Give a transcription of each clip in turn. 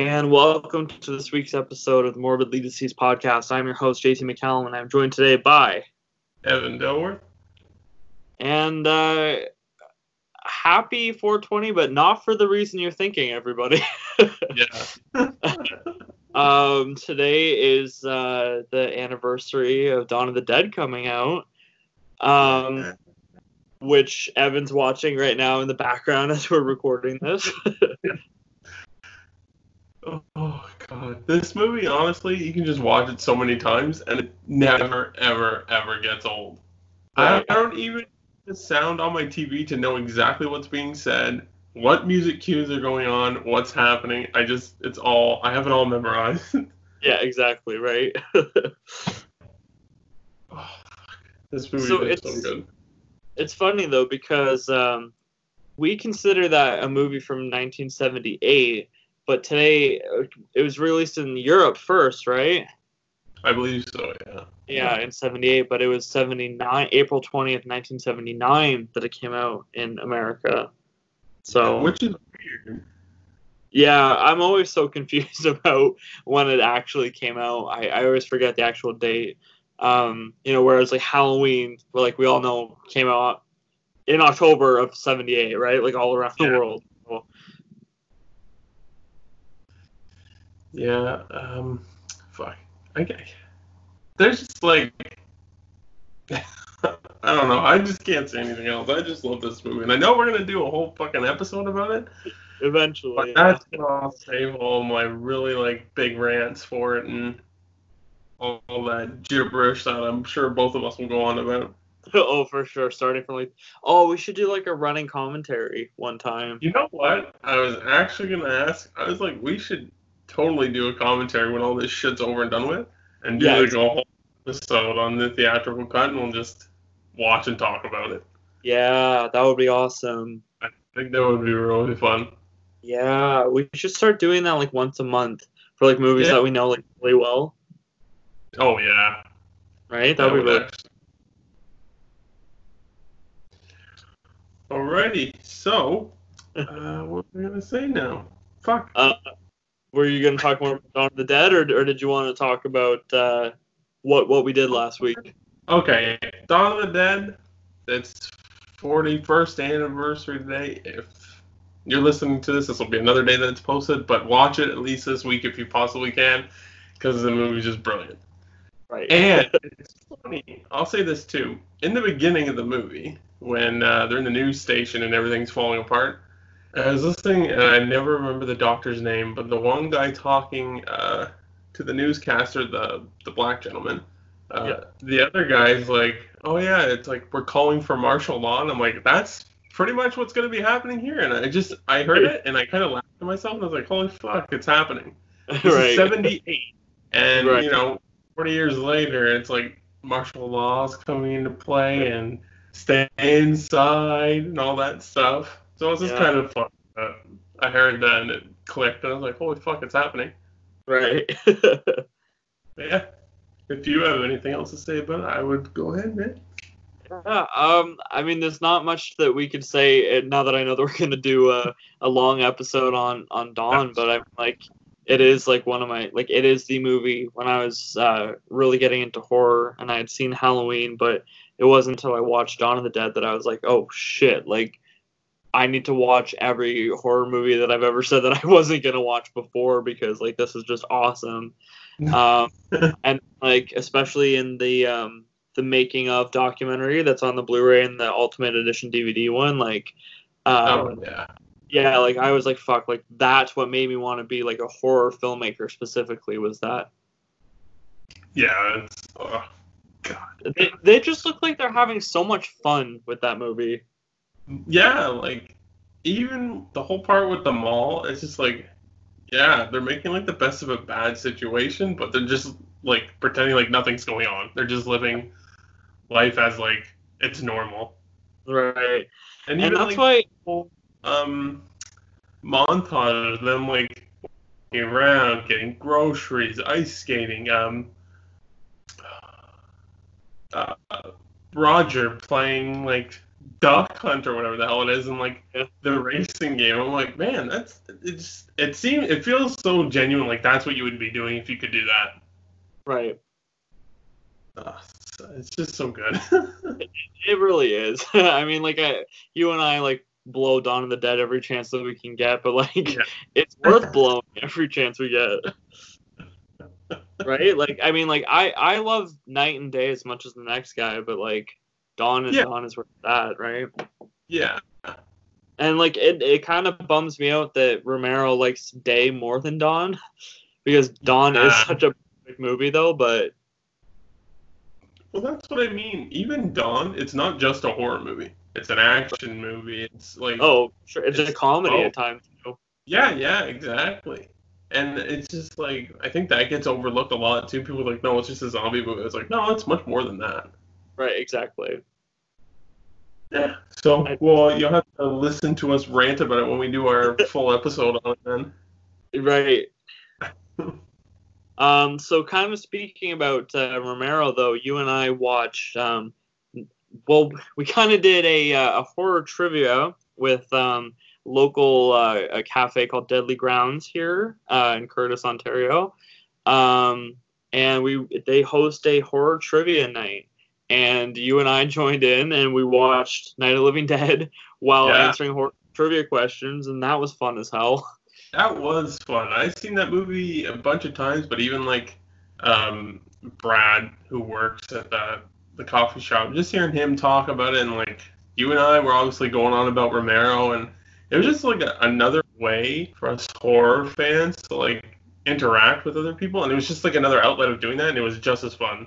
And welcome to this week's episode of the Morbidly Deceased podcast. I'm your host, JT McCallum, and I'm joined today by Evan Delworth. And uh, happy 420, but not for the reason you're thinking, everybody. yeah. um, today is uh, the anniversary of Dawn of the Dead coming out. Um, which Evan's watching right now in the background as we're recording this. Oh god, this movie honestly, you can just watch it so many times and it never, ever, ever gets old. I, I don't even the sound on my TV to know exactly what's being said, what music cues are going on, what's happening. I just, it's all, I have it all memorized. yeah, exactly, right. oh, this movie so is so good it's funny though because um, we consider that a movie from 1978, but today uh, it was released in Europe first, right? I believe so. Yeah. Yeah, in '78, but it was '79, April 20th, 1979, that it came out in America. So. Which is weird. Yeah, I'm always so confused about when it actually came out. I, I always forget the actual date. Um, you know, whereas like Halloween, like we all know, came out in October of '78, right? Like all around yeah. the world. Yeah. Um. Fuck. Okay. There's just like. I don't know. I just can't say anything else. I just love this movie, and I know we're gonna do a whole fucking episode about it. Eventually. But yeah. that's gonna I'll save all my really like big rants for it, and all, all that gibberish that I'm sure both of us will go on about. oh, for sure. Starting from like, oh, we should do like a running commentary one time. You know what? I was actually gonna ask. I was like, we should totally do a commentary when all this shit's over and done with, and do yeah, like a whole episode on the theatrical cut, and we'll just watch and talk about it. Yeah, that would be awesome. I think that would be really fun. Yeah, we should start doing that like once a month for like movies yeah. that we know like really well. Oh yeah. Right? That would be good. Alrighty, so uh, what are we gonna say now? Fuck. Uh, were you gonna talk more about Dawn of the Dead, or, or did you want to talk about uh, what what we did last week? Okay, Dawn of the Dead. It's 41st anniversary today. If you're listening to this, this will be another day that it's posted. But watch it at least this week if you possibly can, because the movie's just brilliant. Right. And it's funny. I'll say this too. In the beginning of the movie, when uh, they're in the news station and everything's falling apart, I was listening and I never remember the doctor's name, but the one guy talking uh, to the newscaster, the the black gentleman, uh, yeah. the other guy's like, "Oh yeah, it's like we're calling for martial law," and I'm like, "That's pretty much what's going to be happening here." And I just I heard it and I kind of laughed to myself and I was like, "Holy fuck, it's happening!" This right. is '78, and right. you know 40 years later, it's like martial laws coming into play and stay inside and all that stuff. So it was just yeah. kind of fun. Uh, I heard that and it clicked, and I was like, holy fuck, it's happening. Right. yeah. If you have anything else to say about it, I would go ahead, man. Yeah, um, I mean, there's not much that we could say uh, now that I know that we're gonna do a, a long episode on on Dawn, but I'm like, it is like one of my like it is the movie when I was uh, really getting into horror and I had seen Halloween, but it wasn't until I watched Dawn of the Dead that I was like, oh shit, like I need to watch every horror movie that I've ever said that I wasn't gonna watch before because like this is just awesome. um, and like especially in the um, the making of documentary that's on the Blu-ray and the Ultimate Edition DVD one, like um, oh, yeah yeah, like I was like, fuck, like that's what made me want to be like a horror filmmaker specifically was that. Yeah, it's oh, God. They, they just look like they're having so much fun with that movie. Yeah, like even the whole part with the mall, it's just like, yeah, they're making like the best of a bad situation, but they're just like pretending like nothing's going on. They're just living life as like it's normal. Right. And, even, and that's like, why um montage of them like walking around, getting groceries, ice skating. Um, uh, Roger playing like Duck Hunt or whatever the hell it is, and like the racing game. I'm like, man, that's it's it seems it feels so genuine. Like that's what you would be doing if you could do that. Right. Uh, it's, just so good. It really is. I mean, like I, you and I like blow Dawn of the Dead every chance that we can get, but like Yeah. it's worth blowing every chance we get. right? Like I mean, like I I love Night and Day as much as the next guy, but like Dawn and Yeah. Dawn is where that, right? yeah, And like it, it kind of bums me out that Romero likes Day more than Dawn, because Dawn is such a movie though. But well, that's what I mean. Even Dawn, it's not just a horror movie. It's an action movie. It's like oh, sure, it's, a comedy oh. at times too. Yeah, yeah, exactly. And it's just like I think that gets overlooked a lot too. People are like, no, it's just a zombie movie. It's like, no, it's much more than that. Right? Exactly. Yeah. So, well, you'll have to listen to us rant about it when we do our full episode on it. Then. Right. Um, so kind of speaking about uh, Romero, though, you and I watched. Um, well, we kind of did a, uh, a horror trivia with um, local uh, a cafe called Deadly Grounds here uh, in Courtice, Ontario, um, and we they host a horror trivia night. And you and I joined in, and we watched Night of Living Dead while Yeah. answering horror trivia questions, and that was fun as hell. That was fun. I've seen that movie a bunch of times, but even like um, Brad, who works at the the coffee shop, just hearing him talk about it, and like you and I were obviously going on about Romero, and it was just like a, another way for us horror fans to like interact with other people, and it was just like another outlet of doing that, and it was just as fun.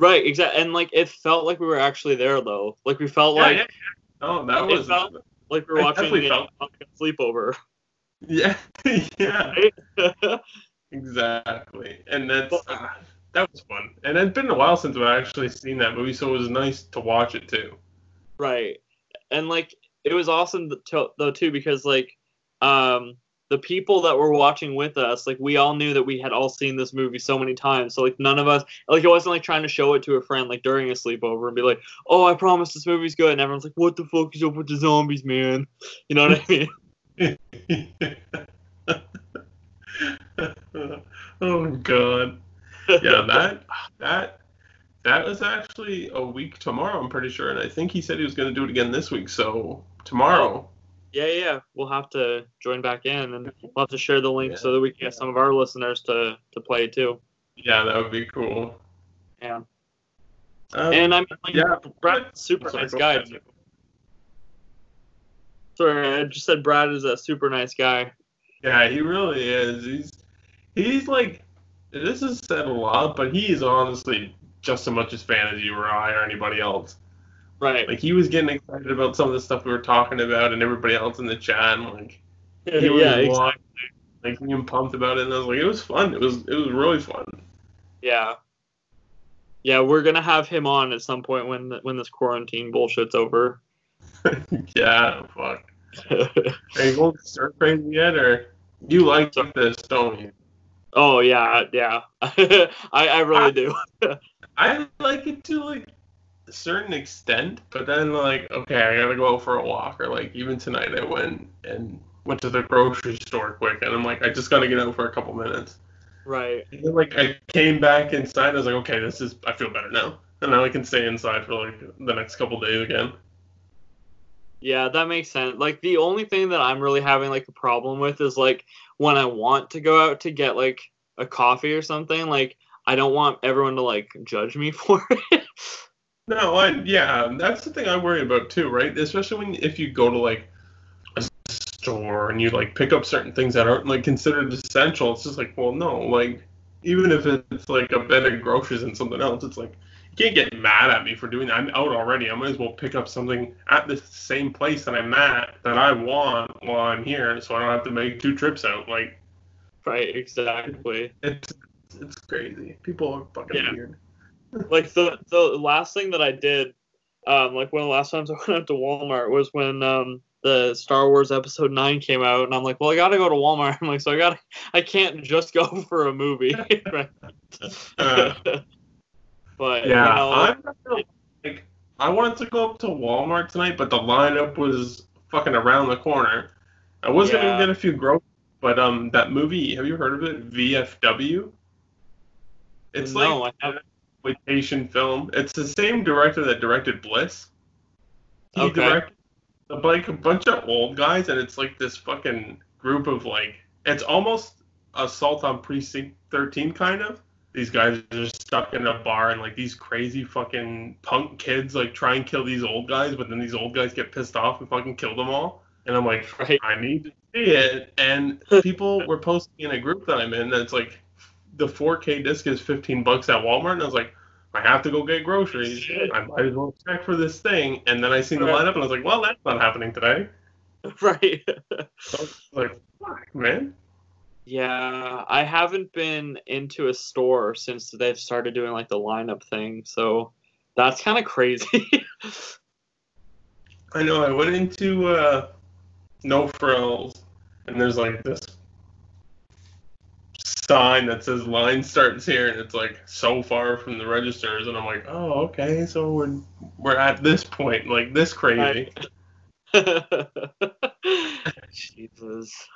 Right, exactly, and like it felt like we were actually there though. Like we felt Yeah, like yeah, Oh, that was felt- like we were I watching a, felt- sleepover. yeah, yeah. Exactly, and that's uh, that was fun. And it's been a while since I've actually seen that movie, so it was nice to watch it too. right, and like it was awesome to, though too because like um the people that were watching with us, like we all knew that we had all seen this movie so many times. So like none of us, like it wasn't like trying to show it to a friend like during a sleepover and be like, "Oh, I promise this movie's good," and everyone's like, "What the fuck is up with the zombies, man?" You know what I mean? oh god, yeah that that that was actually a week tomorrow. I'm pretty sure, and I think he said he was going to do it again this week. So tomorrow, Yeah, yeah. We'll have to join back in, and we'll have to share the link Yeah. so that we can get some of our listeners to to play too. yeah, that would be cool. Yeah. Um, And I mean, like, yeah, Brad's a super Sorry, nice guy. Too. Sorry, I just said Brad is a super nice guy. Yeah, he really is. He's he's like this is said a lot, but he's honestly just as much as fan as you or I or anybody else. Right. Like he was getting excited about some of the stuff we were talking about, and everybody else in the chat, and like he yeah, was exactly. wa- like being pumped about it, and I was like, it was fun. It was it was really fun. Yeah. Yeah, we're gonna have him on at some point when when this quarantine bullshit's over. yeah, fuck. Are you going stir crazy yet, or you like this, don't you? oh yeah, yeah. I I really do. I like it too. like a certain extent, but then like okay, I gotta go out for a walk, or like even tonight I went and went to the grocery store quick, and I'm like I just gotta get out for a couple minutes. Right. And then like I came back inside, I was like okay, this is I feel better now, and now I can stay inside for like the next couple days again. Yeah, that makes sense. Like the only thing that I'm really having like a problem with is like when I want to go out to get like a coffee or something, like I don't want everyone to like judge me for it. No, I yeah, that's the thing I worry about too, right? Especially when if you go to like a store and you like pick up certain things that aren't like considered essential, it's just like, well, no, like even if it's like a bed of groceries and something else, it's like you can't get mad at me for doing that. I'm out already. I might as well pick up something at the same place that I'm at that I want while I'm here, so I don't have to make two trips out. Like right, exactly. it's it's crazy. People are fucking Yeah. weird. Like the the last thing that I did, um, like one of the last times I went out to Walmart was when um the Star Wars Episode Nine came out, and I'm like, well, I gotta go to Walmart. I'm like, so I gotta, I can't just go for a movie, right? Uh, but Yeah, you know, I'm not like I wanted to go up to Walmart tonight, but the lineup was fucking around the corner. I was Yeah. gonna get a few groceries, but um, that movie, have you heard of it? VFW. It's like no, like I haven't. Exploitation film. It's the same director that directed Bliss. He Okay. directed like a bunch of old guys, and it's like this fucking group of like it's almost Assault on Precinct 13 kind of. These guys are just stuck in a bar, and like these crazy fucking punk kids like try and kill these old guys, but then these old guys get pissed off and fucking kill them all. And I'm like, Right. I need to see it. And people were posting in a group that I'm in that's like the 4K disc is 15 bucks at Walmart, and I was like, I have to go get groceries. Shit. I might as well check for this thing. And then I seen the lineup, and I was like, well, that's not happening today. Right. So like, fuck, man. yeah, I haven't been into a store since they've started doing like the lineup thing, so that's kind of crazy. I know. I went into uh, No Frills, and there's like this sign that says line starts here, and it's like so far from the registers, and I'm like, oh, okay, so we're we're at this point, like this crazy. Jesus.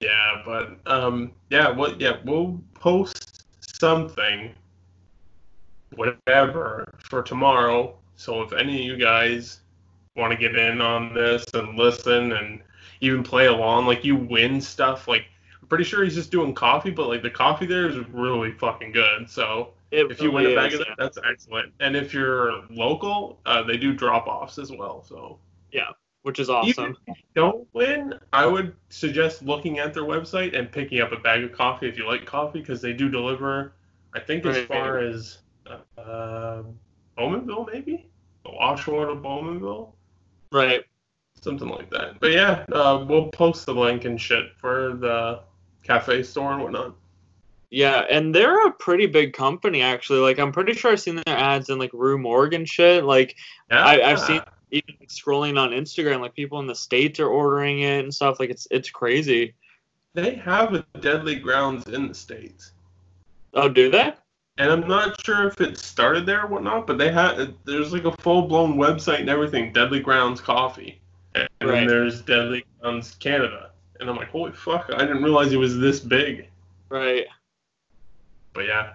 Yeah, but um, yeah, what? Yeah, we'll post something, whatever, for tomorrow. So if any of you guys want to get in on this and listen and even play along, like you win stuff, like pretty sure he's just doing coffee, but like the coffee there is really fucking good. So It if you win a bag is, of that, that's excellent. And if you're local, uh, they do drop offs as well. So yeah, which is awesome. don't win, I would suggest looking at their website and picking up a bag of coffee if you like coffee because they do deliver. I think as far as uh, Bowmanville, maybe Washington to Bowmanville, Right. something like that. But yeah, uh, we'll post the link and shit for the cafe store and whatnot. Yeah, and they're a pretty big company actually. Like I'm pretty sure I've seen their ads in like Rue Morgue shit. Like Yeah, I, I've seen even scrolling on Instagram, like people in the states are ordering it and stuff. Like it's it's crazy. they have a Deadly Grounds in the states. Oh, do they? and I'm not sure if it started there or whatnot, but they had there's like a full blown website and everything, Deadly Grounds Coffee, and then Right. there's Deadly Grounds Canada, and I'm like, holy fuck, I didn't realize it was this big. Right. But yeah,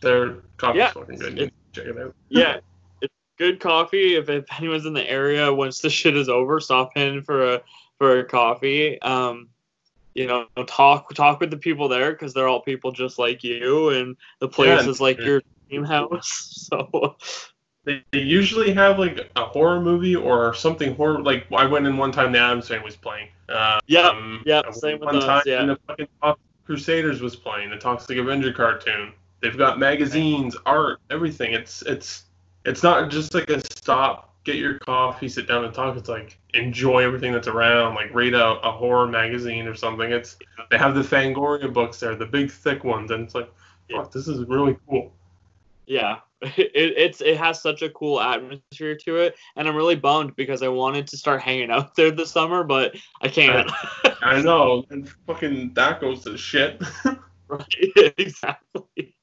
their coffee's Yeah, fucking good. it- You need to check it out. Yeah. it's good coffee. If, if anyone's in the area once the shit is over, stop in for a for a coffee. Um, you know, talk talk with the people there because they're all people just like you, and the place Yeah. is like your dream house. So They, they usually have like a horror movie or something horror. Like I went in one time, the Addams Family was playing. Uh, yeah, um, yeah, same with one us, time, yeah. the fucking Toxic Crusaders was playing the Toxic Avenger cartoon. They've got magazines, art, everything. It's it's it's not just like a stop, get your coffee, sit down and talk. It's like enjoy everything that's around. Like read a, a horror magazine or something. It's they have the Fangoria books there, the big thick ones, and it's like, fuck, this is really cool. yeah. It, it's it has such a cool atmosphere to it, and I'm really bummed because I wanted to start hanging out there this summer, but I can't. I know, and fucking that goes to shit. Right, exactly.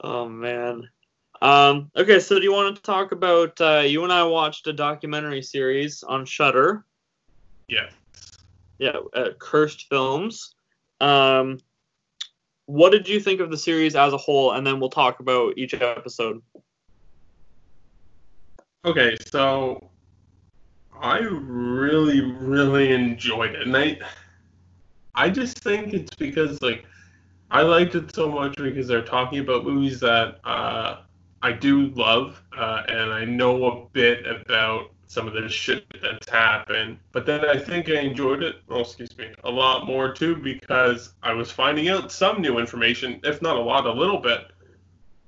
oh man. Um, okay, so do you want to talk about? Uh, you and I watched a documentary series on Shudder. yeah. Yeah, uh, Cursed Films. Um, what did you think of the series as a whole? And then we'll talk about each episode. Okay, so I really, really enjoyed it, and I, I just think it's because like I liked it so much because they're talking about movies that uh, I do love, uh, and I know a bit about some of the shit that's happened. But then I think I enjoyed it. Oh, excuse me, a lot more too because I was finding out some new information, if not a lot, a little bit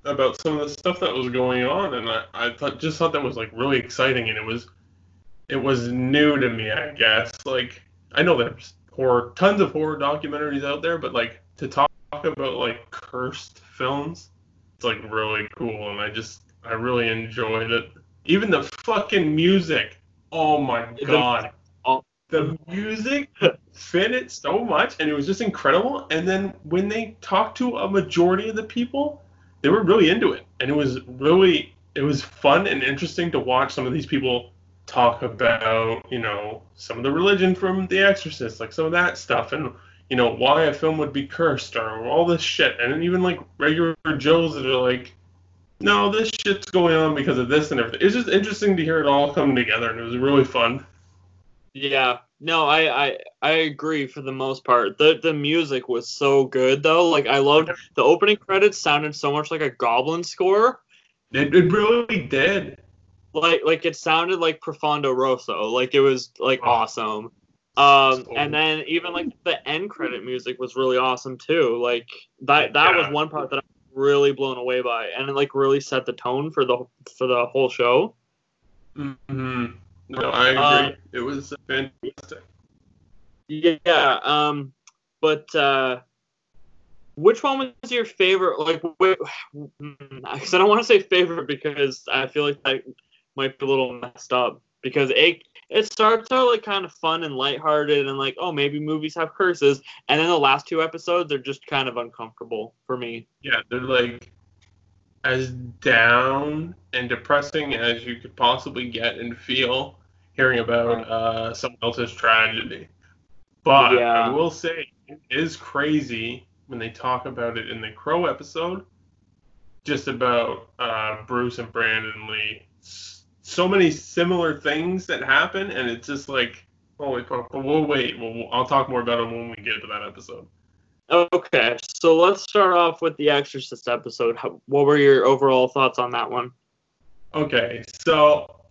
about some of the stuff that was going on, and I, I thought just thought that was like really exciting, and it was it was new to me, I guess. Like I know there's horror, tons of horror documentaries out there, but like to talk about like cursed films, it's like really cool, and I just I really enjoyed it. Even the fucking music, oh my god. oh. The music fit it so much, and it was just incredible. And then when they talked to a majority of the people, they were really into it, and it was really it was fun and interesting to watch some of these people talk about, you know, some of the religion from The Exorcist, like some of that stuff, and you know why a film would be cursed or all this shit, and even like regular Joes that are like, no, this shit's going on because of this and everything. It's just interesting to hear it all come together, and it was really fun. Yeah, no, I, I I agree for the most part. The the music was so good though. Like I loved the opening credits sounded so much like a Goblin score. It, it really did. Like like it sounded like Profondo Rosso. Like it was like oh. awesome. Um and then even like the end credit music was really awesome too. Like that that yeah. was one part that I really blown away by and it like really set the tone for the for the whole show. Mhm. No, I agree. Uh, it was fantastic. Yeah. Um, but uh, which one was your favorite? Like, because I don't want to say favorite because I feel like that might be a little messed up. Because it it starts out like kind of fun and lighthearted and like, oh, maybe movies have curses, and then the last two episodes are just kind of uncomfortable for me. Yeah, they're like as down and depressing as you could possibly get and feel hearing about uh, someone else's tragedy. But yeah. I will say it is crazy when they talk about it in the Crow episode, just about uh, Bruce and Brandon Lee. So many similar things that happen, and it's just like, holy fuck. But we'll wait. We'll, I'll talk more about it when we get to that episode. Okay, so let's start off with the Exorcist episode. What were your overall thoughts on that one? Okay, so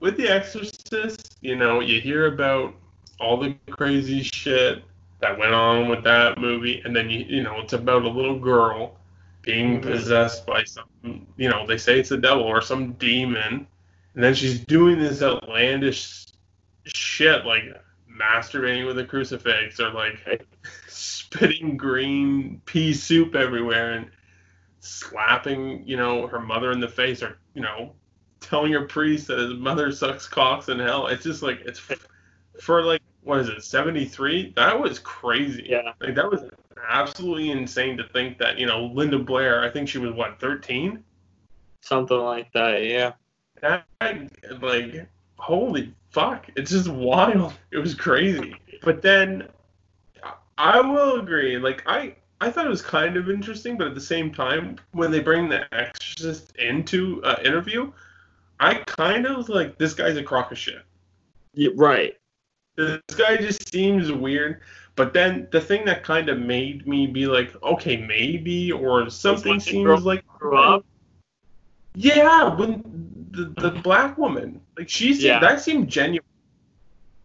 with The Exorcist, you know, you hear about all the crazy shit that went on with that movie, and then you you know it's about a little girl being mm-hmm. possessed by some, you know, they say it's the devil or some demon, and then she's doing this outlandish shit like masturbating with a crucifix or like spitting green pea soup everywhere and slapping, you know, her mother in the face or, you know, telling her priest that his mother sucks cocks in hell. It's just like it's for like what is it, seventy three? That was crazy. Yeah. Like that was absolutely insane to think that, you know, Linda Blair, I think she was what, thirteen? Something like that, yeah. That like holy fuck. It's just wild. It was crazy. But then I will agree, like I I thought it was kind of interesting, but at the same time, when they bring the Exorcist into uh, interview, I kind of was like, this guy's a crock of shit. Yeah, right. This guy just seems weird. But then the thing that kind of made me be like, okay, maybe, or something seems like. Up? Yeah, when the, the black woman, like she seemed, yeah. that seemed genuine.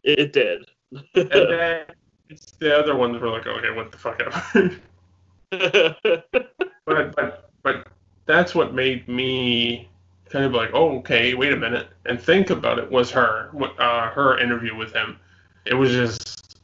It did. and then it's the other ones were like, okay, what the fuck ever. but but but that's what made me kind of like, oh, okay, wait a minute, and think about it was her, uh, her interview with him. It was just,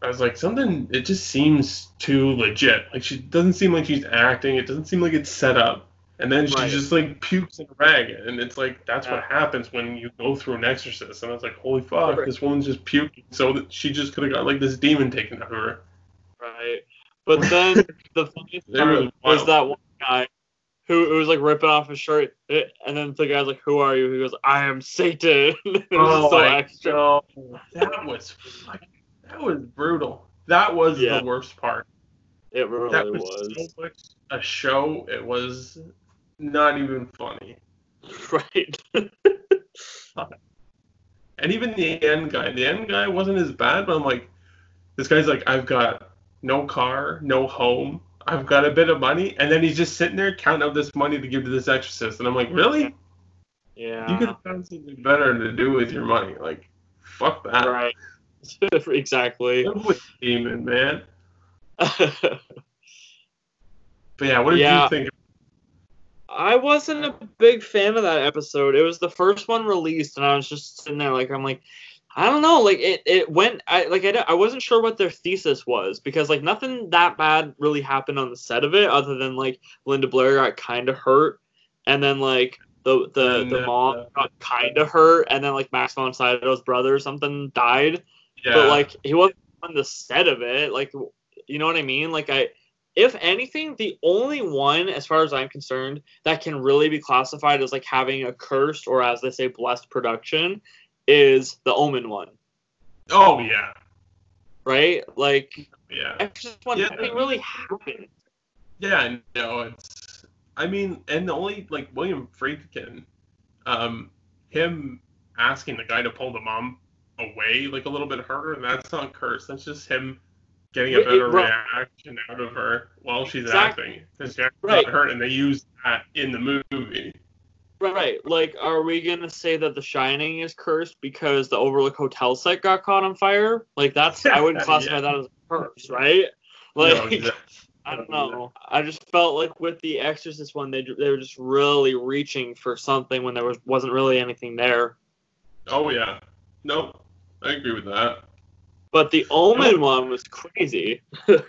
I was like, something. It just seems too legit. Like she doesn't seem like she's acting. It doesn't seem like it's set up. And then she right. just like pukes in a rag, and it's like that's yeah. what happens when you go through an exorcist. And I was like, holy fuck, right. this woman's just puking, so that she just could have got like this demon taken out of her. Right. But then the funniest part was that one guy who, who was like ripping off his shirt, eh, and then the guy's like, "Who are you?" He goes, "I am Satan." it was oh so extra. God. That was that was brutal. That was yeah. the worst part. It really that was, was. So much a show. It was not even funny. Right. and even the end guy, the end guy wasn't as bad, but I'm like, this guy's like, I've got no car, no home, I've got a bit of money, and then he's just sitting there counting out this money to give to this exorcist, and I'm like, really? Yeah. You could have found something better to do with your money. Like, fuck that. Right. exactly. Demon, man. but yeah, what did yeah. you think? I wasn't a big fan of that episode. It was the first one released, and I was just sitting there like, I'm like, I don't know. Like it, it went. I like I, I wasn't sure what their thesis was because like nothing that bad really happened on the set of it, other than like Linda Blair got kind of hurt, and then like the the the mom got kind of hurt, and then like Max von Sydow's brother or something died. Yeah. But like he wasn't on the set of it. Like you know what I mean? Like I if anything, the only one, as far as I'm concerned, that can really be classified as like having a cursed or as they say blessed production is the Omen one, Oh yeah, right? Like yeah, Exorcist one, Yeah. nothing really happened. yeah. No, it's. I mean, and the only like William Friedkin, um, him asking the guy to pull the mom away like a little bit harder. That's not cursed. That's just him getting a better right. reaction out of her while she's Exactly. acting because she's Right. not hurt, and they use that in the movie. Right, like, are we gonna say that The Shining is cursed because the Overlook Hotel set got caught on fire? Like, that's I wouldn't classify Yeah. that as a curse, right? Like, No, exactly. I don't know. I just felt like with the Exorcist one, they they were just really reaching for something when there was wasn't really anything there. Oh yeah. No, I agree with that. But the Omen one was crazy.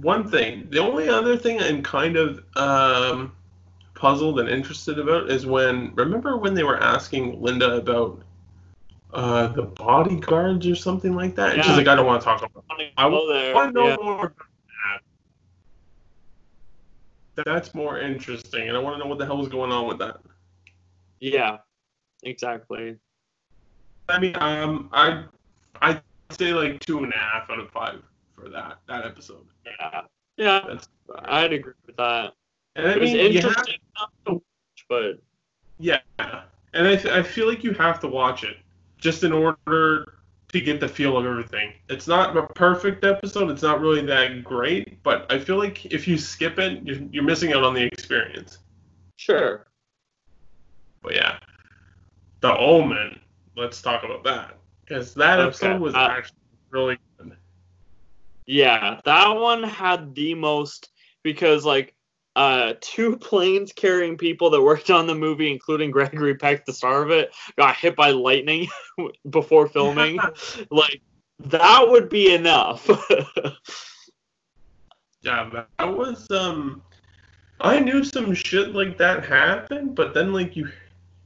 One thing, the only other thing I'm kind of um, puzzled and interested about is when remember when they were asking Linda about uh, the bodyguards or something like that, and she's like, I don't want to talk about. That. I want to know yeah. more about that. That's more interesting, and I want to know what the hell is going on with that. yeah, exactly. I mean, um, I I'd say like two and a half out of five for that that episode. Yeah, yeah, That's uh, I'd agree with that. and I It was mean, have interesting enough to watch, but Yeah, and I, th- I feel like you have to watch it just in order to get the feel of everything. It's not a perfect episode. It's not really that great, but I feel like if you skip it, you're, you're missing out on the experience. sure. But yeah, The Omen. Let's talk about that because that Okay, episode was uh, actually really good. Yeah, that one had the most because like uh two planes carrying people that worked on the movie, including Gregory Peck, the star of it, got hit by lightning before filming. like that would be enough. Yeah, that, that was um. I knew some shit like that happened, but then like you,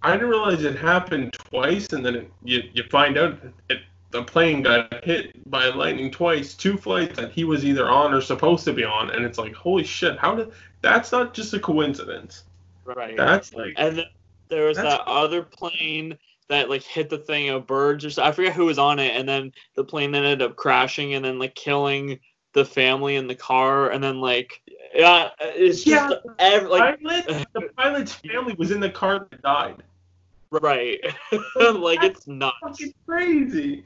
I didn't realize it happened twice, and then it, you you find out it the plane got hit by lightning twice, two flights that he was either on or supposed to be on, and it's like holy shit, how did that's not just a coincidence. right. That's like And then there was that other plane that like hit the thing of birds or so, I forget who was on it, and then the plane ended up crashing and then like killing the family in the car, and then like yeah, it's just Yeah. ev- like pilot, the pilot's family was in the car that died. right, like it's nuts. Fucking crazy.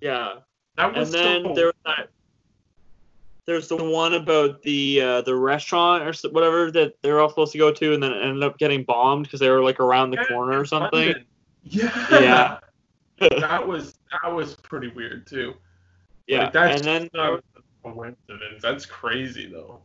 Yeah, That was and then so there was that. There's the one about the uh, the restaurant or whatever that they're all supposed to go to, and then it ended up getting bombed because they were like around the Yeah, corner or something. Yeah. Yeah. that was that was pretty weird too. Yeah, Like, that's and then not a coincidence. That's crazy though.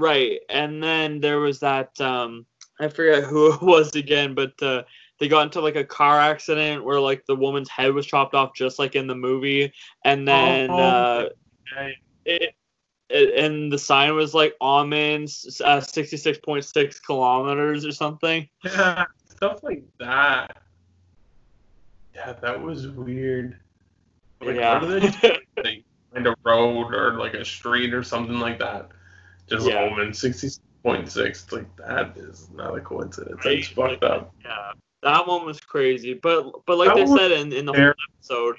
Right, and then there was that um I forget who it was again, but uh, they got into like a car accident where like the woman's head was chopped off just like in the movie, and then Oh, uh, okay. it, it and the sign was like almonds, uh, sixty six point six kilometers or something. Yeah, stuff like that. Yeah, that was weird. Like, yeah, what are they a road or like a street or something like that? Just Yeah. Omen sixty point six. It's like that is not a coincidence. Right, That's fucked up. yeah, that one was crazy. But but like That they said in in the whole episode,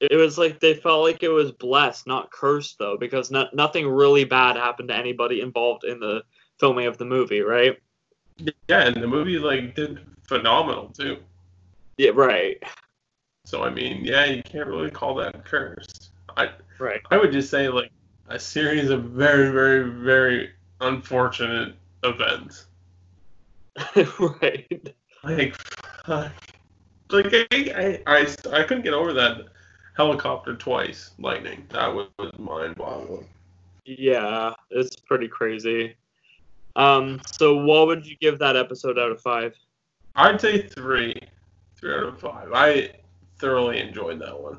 it was like they felt like it was blessed, not cursed, though, because no, nothing really bad happened to anybody involved in the filming of the movie, right? Yeah, and the movie like did phenomenal too. Yeah, right, So I mean, yeah, you can't really call that cursed. I right. I would just say like a series of very, very, very unfortunate events. right. Like, fuck. like I, I, I, I couldn't get over that helicopter twice lightning. That was, was mind-boggling. Yeah, it's pretty crazy. Um, so what would you give that episode out of five? I'd say three, three out of five. I thoroughly enjoyed that one.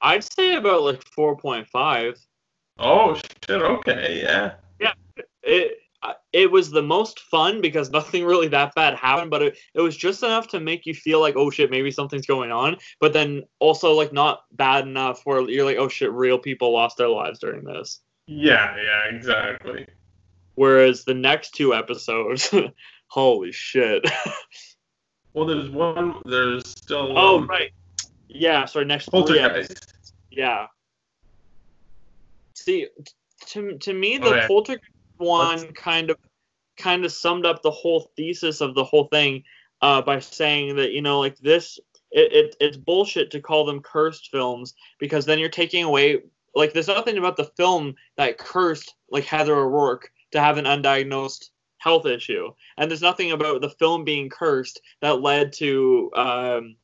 I'd say about like four point five. Oh shit! Okay, yeah. Yeah, it it was the most fun because nothing really that bad happened, but it, it was just enough to make you feel like oh shit maybe something's going on, but then also like not bad enough where you're like oh shit real people lost their lives during this. Yeah, yeah, exactly. Whereas the next two episodes, holy shit. Well, there's one. There's still. oh um, right. Yeah, sorry, next. Poltergeist. Yeah. See, to to me, the yeah. Poltergeist one kind of kind of summed up the whole thesis of the whole thing uh, by saying that you know, like this, it, it it's bullshit to call them cursed films because then you're taking away like there's nothing about the film that cursed like Heather O'Rourke to have an undiagnosed health issue, and there's nothing about the film being cursed that led to um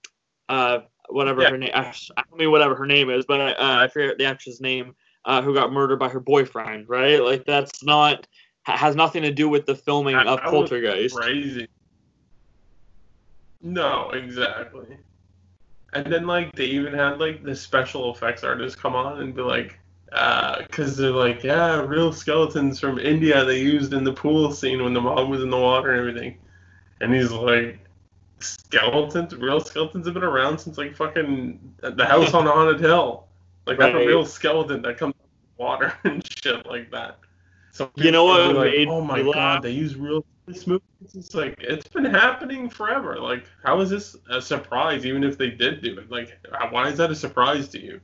uh whatever Yeah. her name I don't mean whatever her name is, but uh, I forget the actress name uh, who got murdered by her boyfriend, right? Like that's not has nothing to do with the filming That- of that Poltergeist. Crazy. No, exactly. And then like they even had like the special effects artists come on and be like, because they're like, yeah, real skeletons from India they used in the pool scene when the mom was in the water and everything. And he's like, skeletons, real skeletons have been around since like fucking the house on Haunted Hill. Like that's a real skeleton that comes out of water and shit like that. So You know what like, made oh my god, laugh? they use real this movie. It's like it's been happening forever. Like, how is this a surprise? Even if they did do it, like, how- why is that a surprise to you?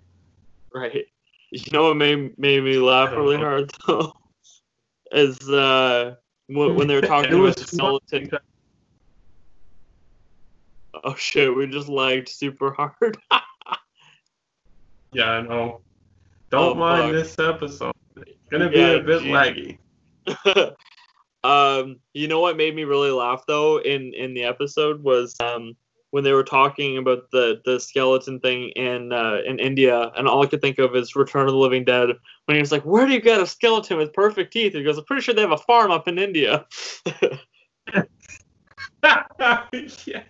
Right. You know what made made me laugh really know. hard though is uh when, when they were talking about the skeleton. Oh shit, we just lagged super hard. Yeah, I know. Don't Oh, mind fuck. this episode. It's gonna be Yeah, a bit gee. laggy. um, you know what made me really laugh though in in the episode was um when they were talking about the the skeleton thing in uh, in India, and all I could think of is Return of the Living Dead. When he was like, "Where do you get a skeleton with perfect teeth?" He goes, "I'm pretty sure they have a farm up in India." yeah.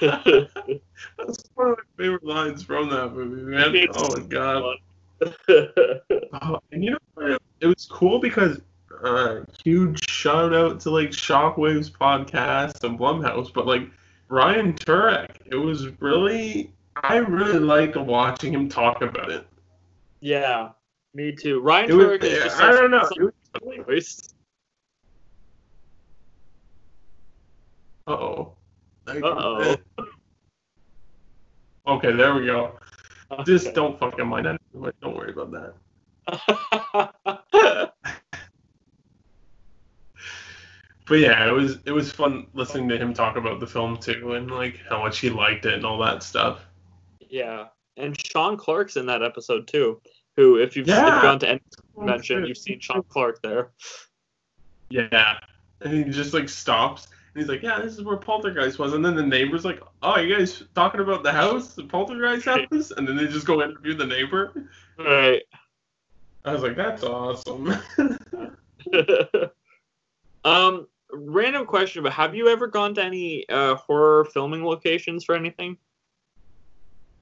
That's one of my favorite lines from that movie, man. Oh my god. Oh, and you know? It was cool because uh, huge shout out to like Shockwaves podcast and Blumhouse, but like Ryan Turek, it was really I really liked watching him talk about it. yeah, me too. Ryan It was, Turek is just I don't know. It was, voice. uh-oh. Uh-oh. Okay, there we go. Just don't fucking mind that. Don't worry about that. But yeah, it was it was fun listening to him talk about the film too, and like how much he liked it and all that stuff. yeah, and Sean Clark's in that episode too. Who, if you've, if you've gone to any oh, convention, you've seen Sean Clark there. Yeah, and he just like stops he's like, "Yeah, this is where Poltergeist was," and then the neighbor's like, "Oh, you guys talking about the house, the Poltergeist house?" And then they just go interview the neighbor. Right. I was like, "That's awesome." um, random question, but have you ever gone to any uh, horror filming locations for anything?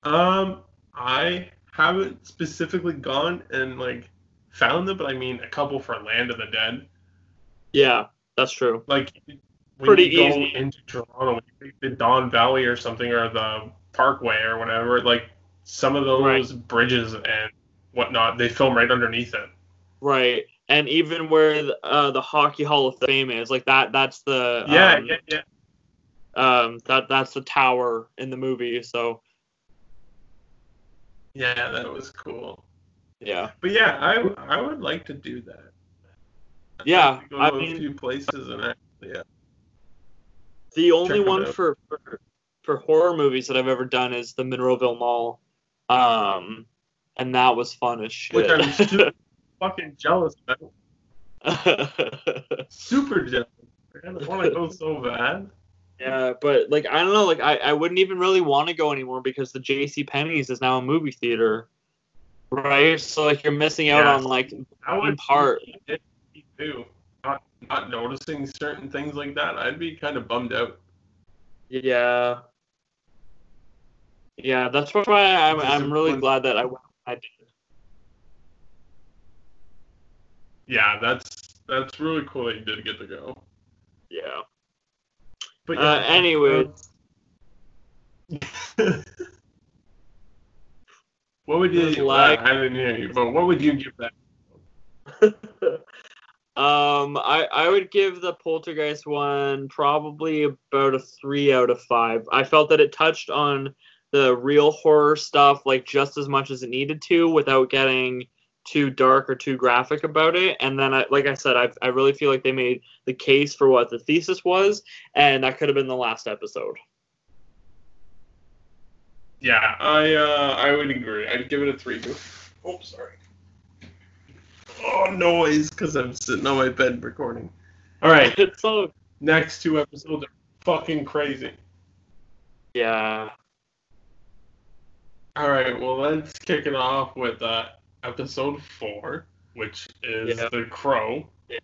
Um, I haven't specifically gone and like found them, but I mean a couple for Land of the Dead. Yeah, that's true. Like Pretty easy. into Toronto, when you take the Don Valley or something, or the Parkway or whatever, like some of those bridges and whatnot, they film right underneath it. Right. And even where the, uh, the Hockey Hall of Fame is, like that, that's the yeah, um, yeah, yeah. um, that that's the tower in the movie. So Yeah, that was cool. yeah, But yeah, I I would like to do that. I'd Yeah, like to go to a mean- few places and actually, yeah. The only one for, for for horror movies that I've ever done is the Monroeville Mall, um, and that was fun as shit. Which I'm super fucking jealous about. Super jealous. I want to go so bad. yeah, but like I don't know, like I, I wouldn't even really want to go anymore because the J.C. Penney's is now a movie theater, right? So like you're missing out Yeah. on like I one part. too. Not not noticing certain things like that, I'd be kind of bummed out. Yeah. Yeah, that's why I'm I'm really glad that I went. I did. Yeah, that's that's really cool that you did get to go. Yeah. But Uh, anyway. what would you lag. I didn't hear you, but what would you give that? um, I I would give the Poltergeist one probably about a three out of five. I felt that it touched on the real horror stuff like just as much as it needed to without getting too dark or too graphic about it. And then, I, like I said, I, I really feel like they made the case for what the thesis was, and that could have been the last episode. Yeah, I uh, I would agree. I'd give it a three. Oh, sorry. Oh, noise, because I'm sitting on my bed recording. All right, so next two episodes are fucking crazy. yeah, All right, well, let's kick it off with uh, episode four, which is Yeah. The Crow. Yeah.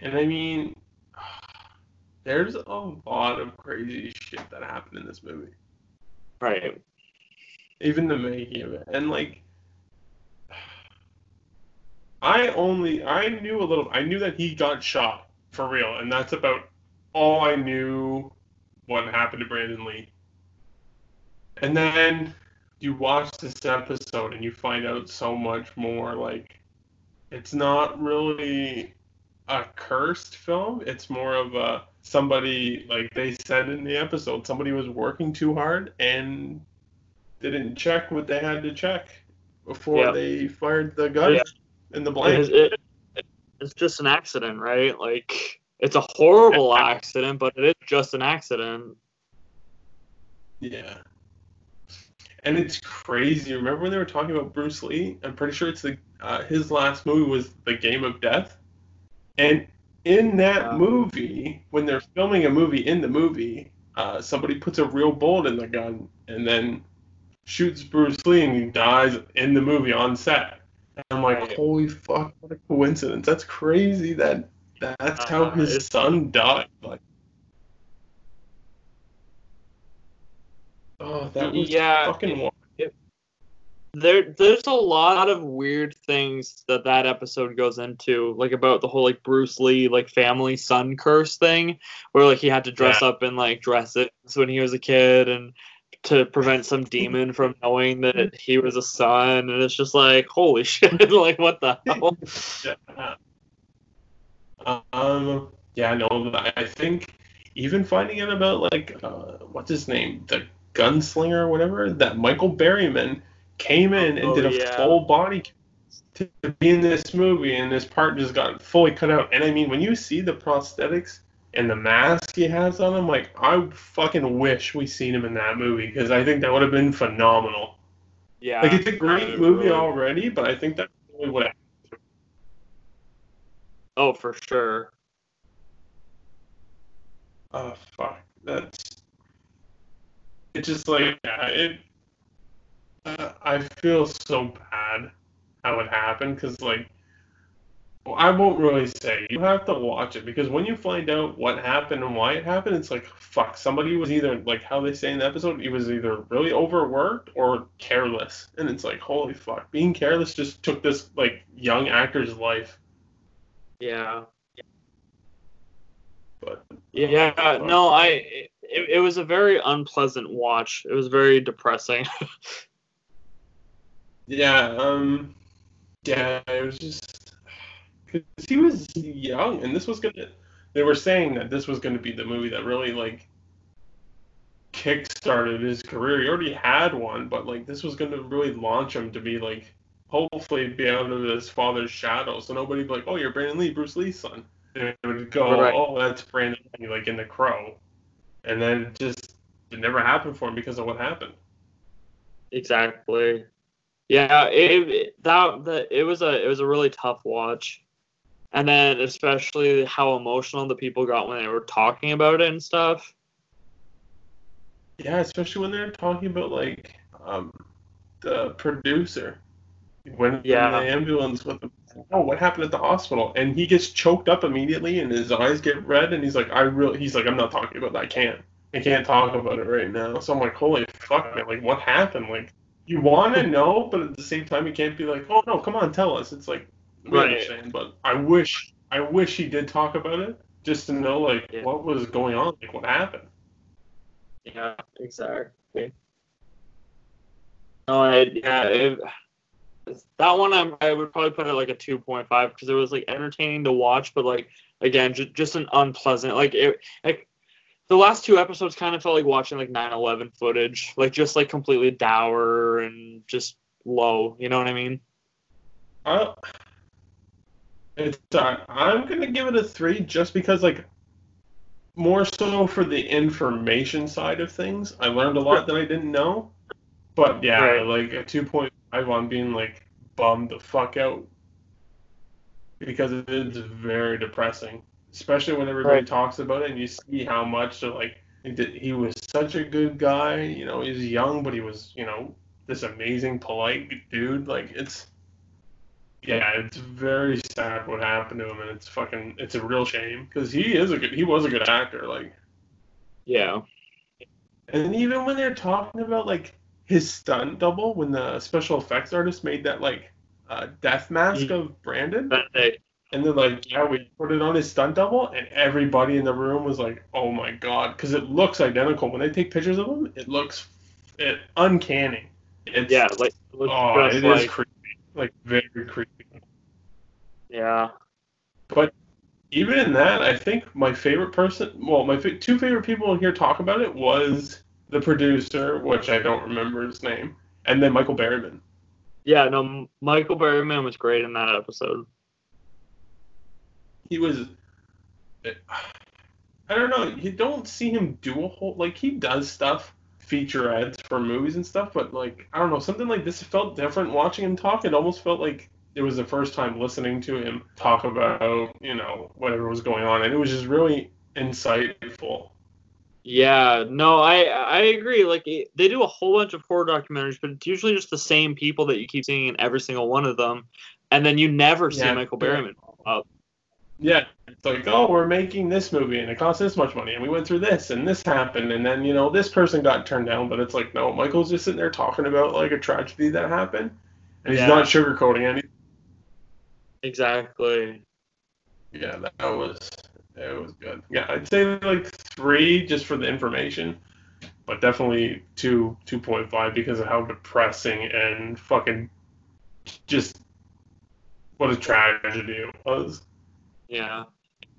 And I mean, there's a lot of crazy shit that happened in this movie. right. even the making of it. And like, I only I knew a little. I knew that he got shot for real, and that's about all I knew. What happened to Brandon Lee? And then you watch this episode and you find out so much more. Like, it's not really a cursed film. It's more of a somebody like they said in the episode. Somebody was working too hard and didn't check what they had to check before Yeah. they fired the gun Yeah. In the It blank. is- it- it's just an accident, right? Like it's a horrible accident, but it is just an accident. Yeah. And it's crazy. Remember when they were talking about Bruce Lee? I'm pretty sure it's the uh, his last movie was The Game of Death. And in that movie, when they're filming a movie in the movie, uh, somebody puts a real bullet in the gun and then shoots Bruce Lee and he dies in the movie on set. And I'm like, holy fuck, what a coincidence. That's crazy that that's how Uh, his son died. Like, oh, that was Yeah, fucking wild. There, there's a lot of weird things that that episode goes into, like about the whole like Bruce Lee like family son curse thing, where like he had to dress up in like dresses when he was a kid and to prevent some demon from knowing that he was a son, and it's just like holy shit, like what the hell? Yeah. Um. Yeah. No. I think even finding out about like uh, what's his name, the gunslinger or whatever, that Michael Berryman came in and Oh, did a yeah. full body to be in this movie, and this part just got fully cut out. And I mean, when you see the prosthetics and the mask he has on him, like I fucking wish we seen him in that movie because I think that would have been phenomenal. Yeah, Like it's a great movie really- already, but I think that really would have. Oh, for sure. Oh fuck, that's. It's just like yeah, it. Uh, I feel so bad how it happened because like. Well, I won't really say. You have to watch it because when you find out what happened and why it happened, it's like fuck. Somebody was either like how they say in the episode, he was either really overworked or careless, and it's like holy fuck. Being careless just took this like young actor's life. Yeah. But Yeah, fuck. no, I it, it was a very unpleasant watch. It was very depressing. Yeah, um, yeah, it was just because he was young, and this was gonna. They were saying that this was gonna be the movie that really like kick-started his career. He already had one, but like this was gonna really launch him to be like hopefully be out of his father's shadow. So nobody be like, oh, you're Brandon Lee, Bruce Lee's son. And it would go, Right. oh, that's Brandon Lee, like in The Crow, and then it just it never happened for him because of what happened. exactly. Yeah, it, it that that it was a it was a really tough watch, and then especially how emotional the people got when they were talking about it and stuff. Yeah, especially when they're talking about like um, the producer. When Yeah. in the ambulance with the oh what happened at the hospital? And he gets choked up immediately and his eyes get red and he's like I really he's like I'm not talking about that. I can't. I can't talk about it right now. So I'm like holy fuck man. Like what happened? Like you want to know but at the same time you can't be like oh no come on tell us. It's like Right. understand but I wish I wish he did talk about it just to know like Yeah. what was going on like what happened. Yeah, exactly. No, it, yeah, it, that one I'm, I would probably put it like a 2.5 because it was like entertaining to watch, but like again, just just an unpleasant like it like the last two episodes kind of felt like watching like 9/11 footage, like just like completely dour and just low. You know what I mean? Uh, it's uh, I'm gonna give it a three just because like more so for the information side of things. I learned a lot that I didn't know. But yeah, Right. like a two point five on being like bummed the fuck out because it's very depressing, especially when everybody Right. talks about it and you see how much like he was such a good guy. You know, he's young, but he was you know this amazing, polite dude. Like it's yeah, it's very sad what happened to him, and it's fucking it's a real shame because he is a good he was a good actor. Like Yeah. and even when they're talking about like his stunt double, when the special effects artist made that like uh, death mask Ye- of Brandon, they, and they're like, yeah, we put it on his stunt double, and everybody in the room was like, oh my god, because it looks identical. When they take pictures of him, it looks it uncanny. It's, yeah, like it looks oh, it is like creepy, like very creepy. yeah. But even in that, I think my favorite person, well, my fa- two favorite people in here talk about it was the producer, which I don't remember his name, and then Michael Berryman. Yeah, no, Michael Berryman was great in that episode. He was, I don't know, you don't see him do a whole like he does stuff, featurettes for movies and stuff, but like I don't know, something like this felt different watching him talk. It almost felt like it was the first time listening to him talk about you know whatever was going on, and it was just really insightful. Yeah, no, I I agree. Like it, they do a whole bunch of horror documentaries, but it's usually just the same people that you keep seeing in every single one of them, and then you never see Yeah. Michael Berryman. up. Yeah, it's like, oh, we're making this movie and it costs this much money and we went through this and this happened and then, you know, this person got turned down, but it's like, no, Michael's just sitting there talking about like a tragedy that happened and he's Yeah. not sugarcoating anything. Exactly. Yeah, that was it was good. Yeah, I'd say like three just for the information, but definitely two two point five because of how depressing and fucking just what a tragedy it was. Yeah.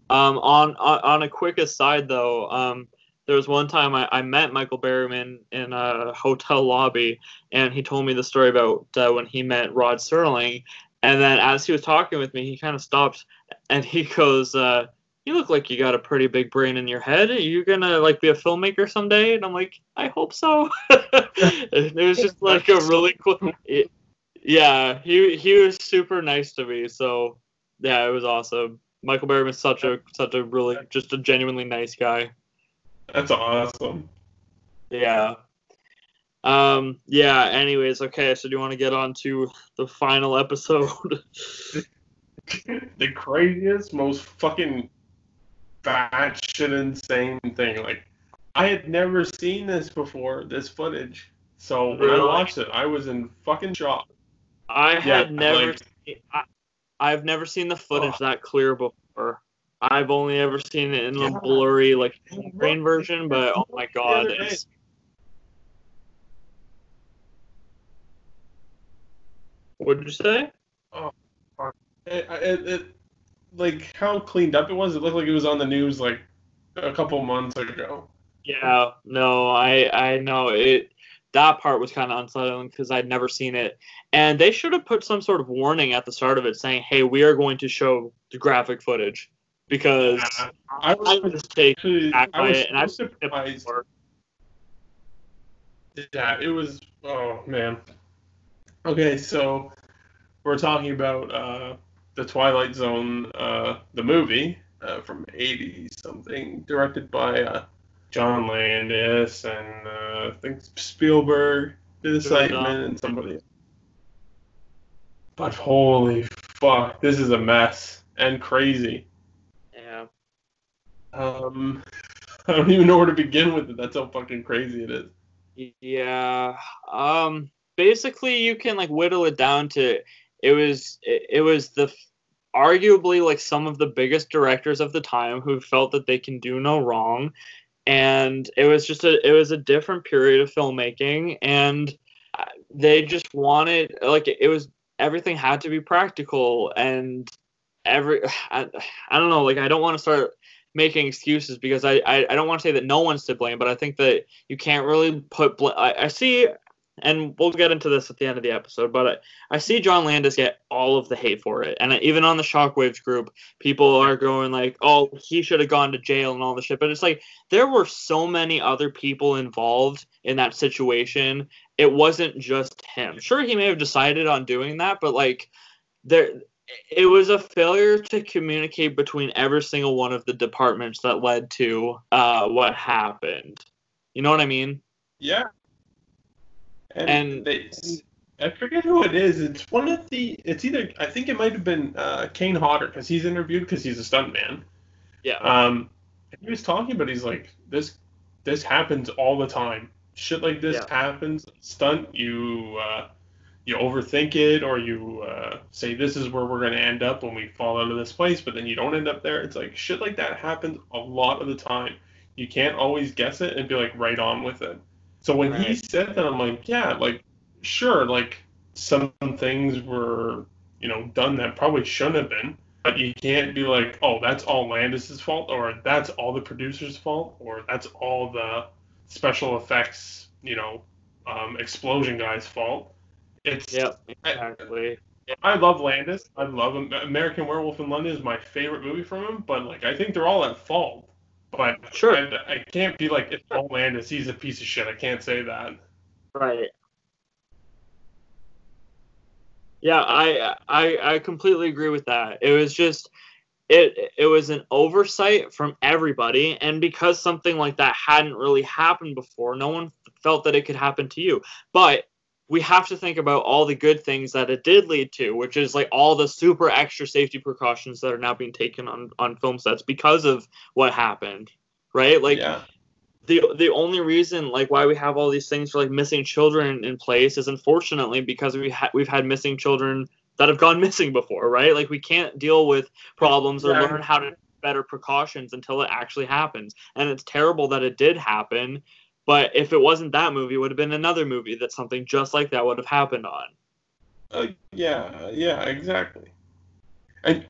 Um, on, on on a quick aside though, um, there was one time I, I met Michael Berryman in a hotel lobby, and he told me the story about uh, when he met Rod Serling, and then as he was talking with me, he kind of stopped, and he goes, uh, "You look like you got a pretty big brain in your head. Are you gonna like be a filmmaker someday?" And I'm like, "I hope so." it was just like a really cool. it- yeah, he he was super nice to me, so yeah, it was awesome. Michael Berryman's such a such a really just a genuinely nice guy. That's awesome. Yeah. Um. Yeah. Anyways, okay. So do you want to get on to the final episode? the craziest, most fucking batshit insane thing. Like, I had never seen this before, this footage. So when I watched it, I was in fucking shock. I Yeah, had never. like- seen, I, I've never seen the footage Oh. that clear before. I've only ever seen it in Yeah. blurry, like screen version. But oh my god, it's what did you say? Oh, it, it, it, like how cleaned up it was. It looked like it was on the news like a couple months ago. Yeah, no, I I know it. That part was kind of unsettling because I'd never seen it, and they should have put some sort of warning at the start of it saying, "Hey, we are going to show the graphic footage," because Yeah, I I was was just taken actually, back I by was it, and seen it surprised. Yeah, it was. Oh man. Okay, so we're talking about uh, the Twilight Zone, uh, the movie uh, from '80 something, directed by uh, John Landis and uh, I think Spielberg did segment and somebody. But holy fuck, this is a mess and crazy. Yeah, Um, I don't even know where to begin with it. That's how fucking crazy it is. yeah. Um, basically, you can like whittle it down to it was it, it was the arguably like some of the biggest directors of the time who felt that they can do no wrong and it was just a it was a different period of filmmaking and uh, they just wanted like it was everything had to be practical and every I, I don't know like I don't want to start making excuses because I, I, I don't want to say that no one's to blame, but I think that you can't really put bl- I, I see and we'll get into this at the end of the episode, but I, I see John Landis get all of the hate for it. And even on the Shockwaves group, people are going like, oh, he should have gone to jail and all the shit. But it's like there were so many other people involved in that situation. It wasn't just him. Sure, he may have decided on doing that, but like there it was a failure to communicate between every single one of the departments that led to uh, what happened. You know what I mean? Yeah, and, And- they, I forget who it is. It's one of the. It's either I think it might have been uh, Kane Hodder because he's interviewed because he's a stuntman. Yeah. Um, he was talking, but he's like, this this happens all the time. Shit like this Yeah. happens. Stunt, you uh, you overthink it, or you uh, say this is where we're gonna end up when we fall out of this place, but then you don't end up there. It's like shit like that happens a lot of the time. You can't always guess it and be like right on with it. So when he said that, I'm like, yeah, like sure, like some things were you know done that probably shouldn't have been. But you can't be like, oh, that's all Landis's fault, or that's all the producer's fault, or that's all the special effects, you know, um, explosion guy's fault. It's Yep, exactly. I love Landis. I love. American Werewolf in London is my favorite movie from him, but like I think they're all at fault. But Sure. I, I can't be like it's all Landis. He's a piece of shit. I can't say that. Right. Yeah, I I I completely agree with that. It was just it it was an oversight from everybody and because something like that hadn't really happened before, no one felt that it could happen to you. But we have to think about all the good things that it did lead to, which is like all the super extra safety precautions that are now being taken on on film sets because of what happened. Right? Like yeah, the the only reason like why we have all these things for like missing children in place is unfortunately because we ha- we've had missing children that have gone missing before, right? Like we can't deal with problems or Yeah. learn how to better precautions until it actually happens. And it's terrible that it did happen, but if it wasn't that movie, it would have been another movie that something just like that would have happened on. uh, yeah, yeah, exactly. And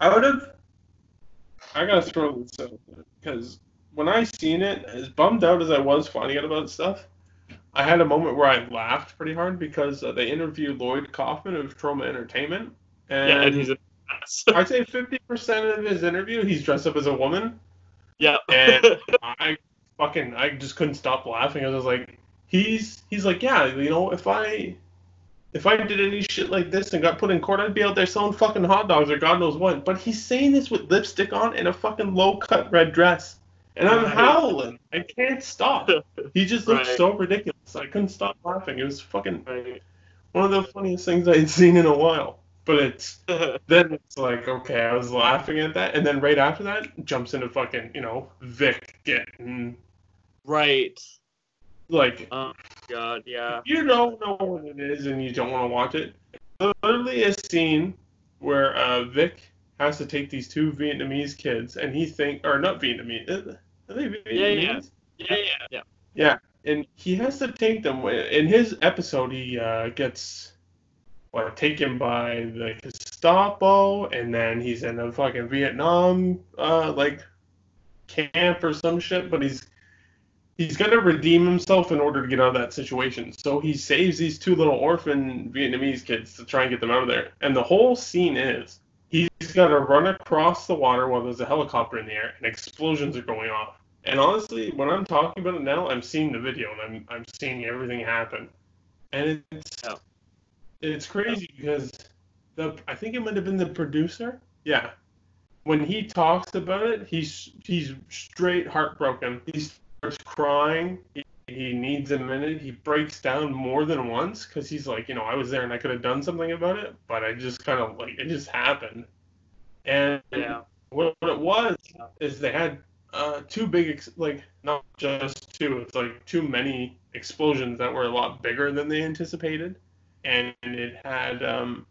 I would have. I gotta throw this out because when I seen it, as bummed out as I was finding out about stuff, I had a moment where I laughed pretty hard because uh, they interviewed Lloyd Kaufman of Troma Entertainment, and, yeah, and he's a I'd say fifty percent of his interview he's dressed up as a woman, yeah. and I fucking I just couldn't stop laughing. I was like, he's he's like, yeah, you know, if I if I did any shit like this and got put in court, I'd be out there selling fucking hot dogs or God knows what. But he's saying this with lipstick on and a fucking low cut red dress. And I'm Right. howling. I can't stop. He just looks Right. so ridiculous. I couldn't stop laughing. It was fucking one of the funniest things I had seen in a while. But it's then it's like, okay, I was laughing at that, and then right after that jumps into fucking, you know, Vic getting right. like Oh god, yeah. you don't know what it is and you don't want to watch it. Literally a scene where uh, Vic has to take these two Vietnamese kids, and he think or not Vietnamese, uh, are they Vietnamese? Yeah, yeah. Yeah, yeah, yeah. Yeah, and he has to take them. In his episode, he uh, gets what taken by the Gestapo, and then he's in a fucking Vietnam uh, like camp or some shit. But he's he's to redeem himself in order to get out of that situation. So he saves these two little orphan Vietnamese kids to try and get them out of there. And the whole scene is he's got to run across the water while there's a helicopter in the air, and explosions are going off. And honestly, when I'm talking about it now, I'm seeing the video and I'm I'm seeing everything happen, and it's Yeah. it's crazy because the I think it might have been the producer. Yeah, when he talks about it, he's he's straight heartbroken. He starts crying. He, he needs a minute. He breaks down more than once because he's like, you know, I was there and I could have done something about it, but I just kind of like it just happened. And Yeah. what, what it was is they had uh, two big, ex- like not just two, it's like too many explosions that were a lot bigger than they anticipated, and it had um,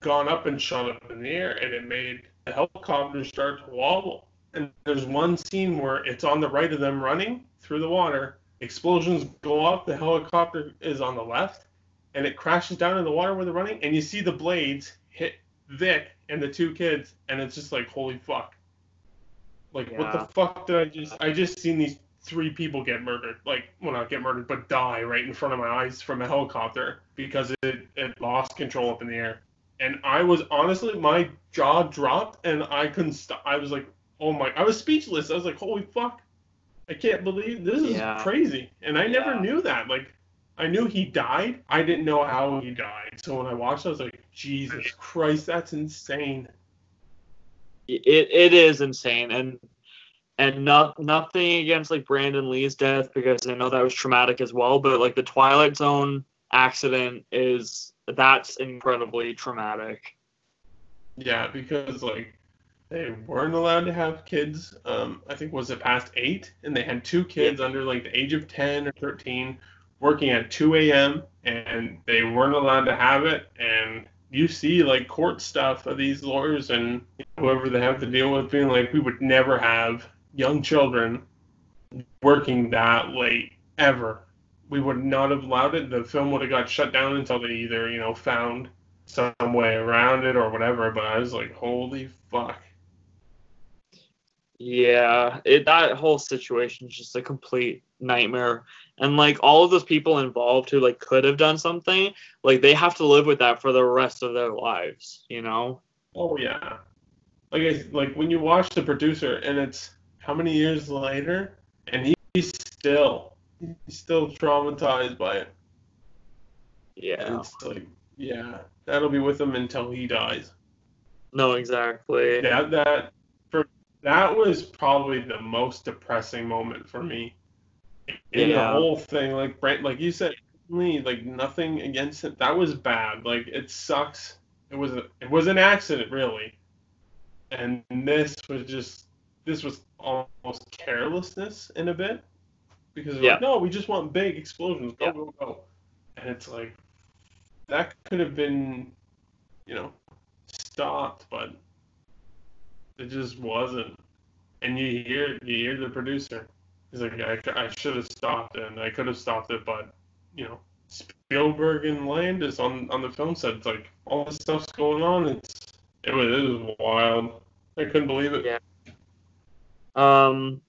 gone up and shot up in the air, and it made the helicopter start to wobble. And there's one scene where it's on the right of them running through the water. Explosions go off. The helicopter is on the left, and it crashes down in the water where they're running, and you see the blades hit Vic and the two kids, and it's just like holy fuck. Like what the fuck did I just? I just seen these three people get murdered. Like well not get murdered, but die right in front of my eyes from a helicopter because it it lost control up in the air. And I was honestly my jaw dropped and I couldn't stop. I was like, oh my! I was speechless. I was like, holy fuck! I can't believe this is Yeah. crazy. And I never knew that. Like I knew he died. I didn't know how he died. So when I watched, I was like, Jesus Christ, that's insane. It it is insane and and not nothing against like Brandon Lee's death because I know that was traumatic as well, but like the Twilight Zone accident is that's incredibly traumatic. Yeah, because like they weren't allowed to have kids. Um, I think was it past eight, and they had two kids under like the age of ten or thirteen, working at two a.m. and they weren't allowed to have it. And you see like court stuff of these lawyers and whoever they have to deal with being like, we would never have young children working that late ever. We would not have allowed it. The film would have got shut down until they either you know found some way around it or whatever. But I was like, holy fuck. Yeah, it that whole situation is just a complete nightmare. And like all of those people involved who like could have done something, like they have to live with that for the rest of their lives, you know? Oh yeah. Like I, like when you watch the producer and it's how many years later and he, he's still he's still traumatized by it. And Yeah. it's like yeah, that'll be with him until he dies. No, exactly. That that for that was probably the most depressing moment for me. In the whole thing, like Brent, like you said, Lee, like nothing against it. That was bad. Like it sucks. It was a, it was an accident, really. And this was just this was almost carelessness in a bit because Yeah. like, no, we just want big explosions. Go Yeah. go go. And it's like that could have been, you know, stopped, but it just wasn't. And you hear you hear the producer. He's like, I, I should have stopped it, and I could have stopped it, but you know, Spielberg and Landis on on the film set. It's like all this stuff's going on. It's it was it was wild. I couldn't believe it. Yeah. Um,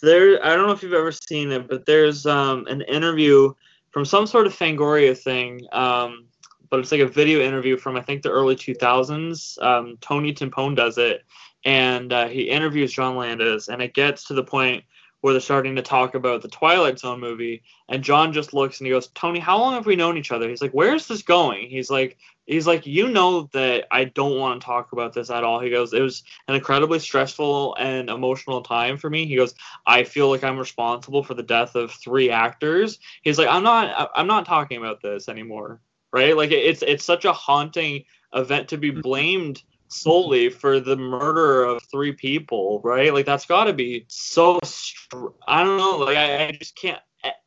there. I don't know if you've ever seen it, but there's um an interview from some sort of Fangoria thing. Um, but it's like a video interview from I think the early 2000s. Um, Tony Timpone does it, and uh, he interviews John Landis, and it gets to the point where they're starting to talk about the Twilight Zone movie, and John just looks and he goes, "Tony, how long have we known each other?" He's like, "Where's this going?" He's like, "He's like, you know that I don't want to talk about this at all." He goes, "It was an incredibly stressful and emotional time for me." He goes, "I feel like I'm responsible for the death of three actors." He's like, "I'm not, I'm not talking about this anymore." Right? Like it's it's such a haunting event to be mm-hmm. blamed solely for the murder of three people, right? Like that's got to be so. Str- I don't know. Like I, I just can't.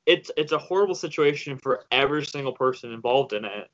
It's it's a horrible situation for every single person involved in it.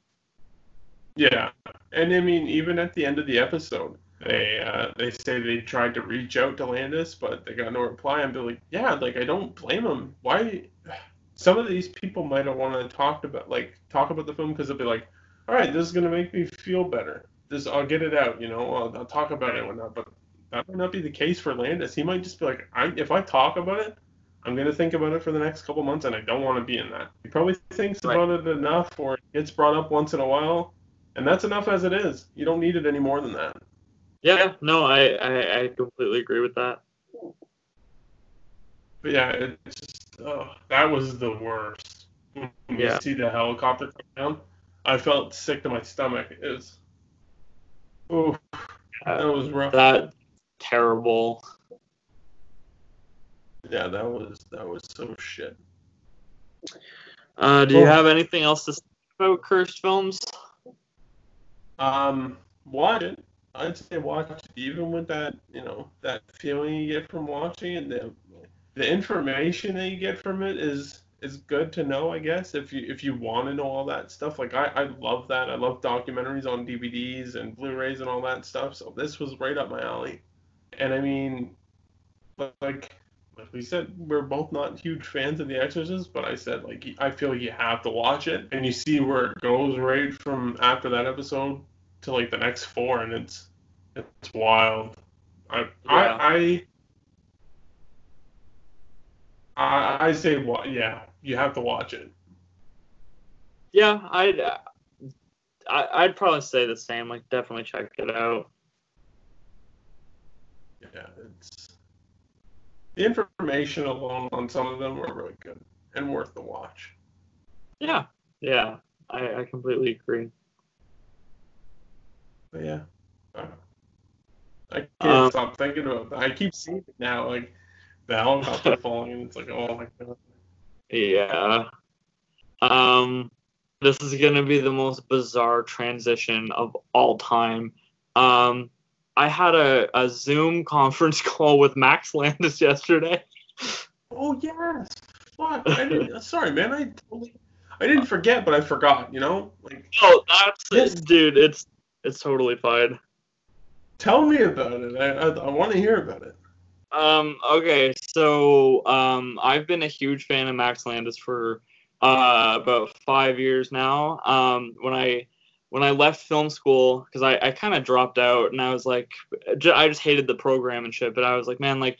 Yeah, and I mean, even at the end of the episode, they uh, they say they tried to reach out to Landis, but they got no reply. And be like, yeah, like I don't blame them. Why? Some of these people might have wanted to talk about like talk about the film because they'll be like, all right, this is gonna make me feel better. This I'll get it out, you know. I'll, I'll talk about it and whatnot. But that might not be the case for Landis. He might just be like, I if I talk about it, I'm gonna think about it for the next couple months, and I don't want to be in that. He probably thinks Right. about it enough, or it gets brought up once in a while, and that's enough as it is. You don't need it any more than that. Yeah, no, I I, I completely agree with that. But yeah, it's just, oh, that was the worst. When Yeah. you see the helicopter come down, I felt sick to my stomach. It was, oh, that was rough. That terrible. yeah, that was that was so shit. Uh, do you have anything else to say about cursed films? Um, watch it. I'd say watch it, even with that, you know, that feeling you get from watching it. The, the information that you get from it is is good to know, I guess. If you if you want to know all that stuff, like I I love that. I love documentaries on DVDs and Blu-rays and all that stuff. So this was right up my alley. And I mean, like like we said, we're both not huge fans of The Exorcist, but I said like I feel like you have to watch it, and you see where it goes right from after that episode to like the next four, and it's it's wild. I Yeah. I, I I I say what? Yeah, you have to watch it. Yeah, I'd uh, I, I'd probably say the same. Like, definitely check it out. Yeah, it's the information alone on some of them are really good and worth the watch. Yeah, yeah, I, I completely agree. But yeah, I. I can't Um, stop thinking about that. I keep seeing it now, like the helicopter falling, it's like, oh my god. Yeah. Um, this is gonna be the most bizarre transition of all time. Um, I had a, a Zoom conference call with Max Landis yesterday. Oh yes, fuck. I didn't, sorry, man. I totally, I didn't forget, but I forgot. You know, like Oh, that's it, dude. It's it's totally fine. tell me about it. I I, I want to hear about it. Um, okay, so um, I've been a huge fan of Max Landis for uh, about five years now. Um, when I when I left film school, because I, I kind of dropped out and I was like, I just hated the program and shit. But I was like, man, like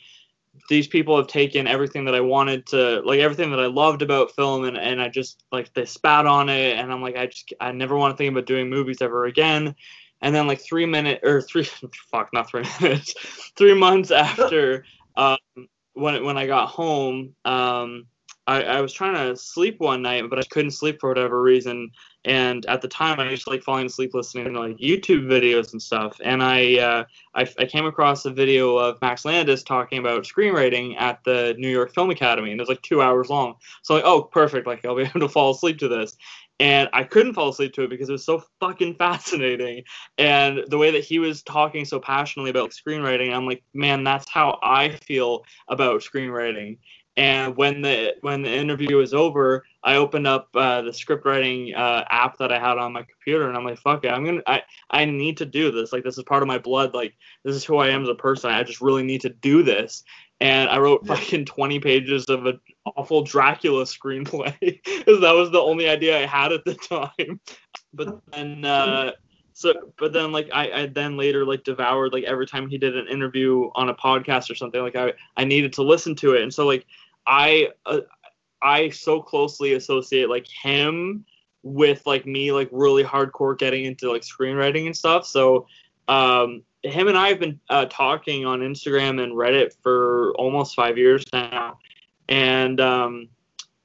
these people have taken everything that I wanted to, like everything that I loved about film, and, and I just like they spat on it, and I'm like, I just I never want to think about doing movies ever again. And then like three minutes or three fuck not three minutes, three months after um, when when I got home, um, I, I was trying to sleep one night, but I couldn't sleep for whatever reason. And at the time, I used to like falling asleep listening to like YouTube videos and stuff. And I, uh, I I came across a video of Max Landis talking about screenwriting at the New York Film Academy, and it was like two hours long. So like, oh, perfect! Like I'll be able to fall asleep to this. And I couldn't fall asleep to it because it was so fucking fascinating. And the way that he was talking so passionately about screenwriting, I'm like, man, that's how I feel about screenwriting. And when the when the interview was over, I opened up uh, the script writing uh, app that I had on my computer, and I'm like, "Fuck it, I'm gonna, I, I need to do this. Like, this is part of my blood. Like, this is who I am as a person. I just really need to do this." And I wrote fucking 20 pages of an awful Dracula screenplay because that was the only idea I had at the time. But then, uh, so, but then like I, I then later like devoured like every time he did an interview on a podcast or something like I, I needed to listen to it, and so like I, uh, I so closely associate like him with like me like really hardcore getting into like screenwriting and stuff. So, um, him and I have been uh, talking on Instagram and Reddit for almost five years now, and um,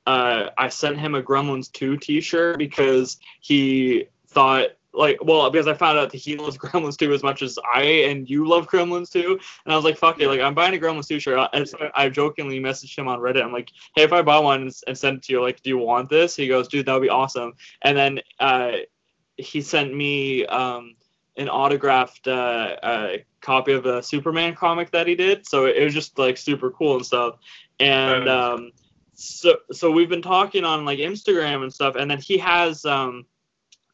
uh, I sent him a Gremlins 2 T-shirt because he thought like well because I found out that he loves Gremlins 2 as much as I and you love Gremlins 2 and I was like fuck it. Like I'm buying a Gremlins 2 shirt and so I jokingly messaged him on Reddit. I'm like hey if I buy one and, send it to you like do you want this? He goes dude that would be awesome. And then uh, he sent me um, an autographed uh, uh, copy of a Superman comic that he did so it was just like super cool and stuff and um, so so we've been talking on like Instagram and stuff, and then he has um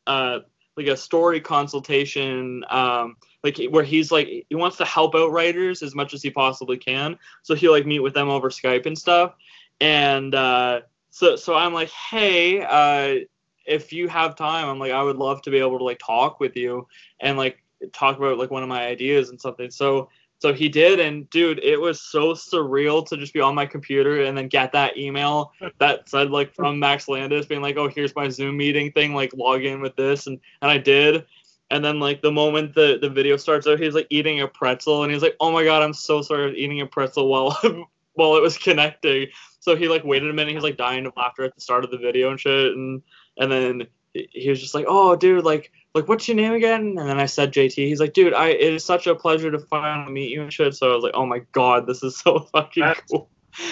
uh like a story consultation um like where he's like he wants to help out writers as much as he possibly can. So he'll like meet with them over Skype and stuff. And uh so so I'm like, hey, uh if you have time, I'm like I would love to be able to like talk with you and like talk about like one of my ideas and something. So so he did, and dude, it was so surreal to just be on my computer and then get that email that said like from Max Landis being like, "Oh, here's my Zoom meeting thing. Like, log in with this," and and I did. And then like the moment the the video starts out, he's like eating a pretzel, and he's like, "Oh my god, I'm so sorry, I was eating a pretzel while while it was connecting." So he like waited a minute, he's like dying of laughter at the start of the video and shit, and and then he was just like, "Oh, dude, like." Like what's your name again? And then I said JT. He's like, dude, I it is such a pleasure to finally meet you and shit. So I was like, oh my god, this is so fucking That's- cool.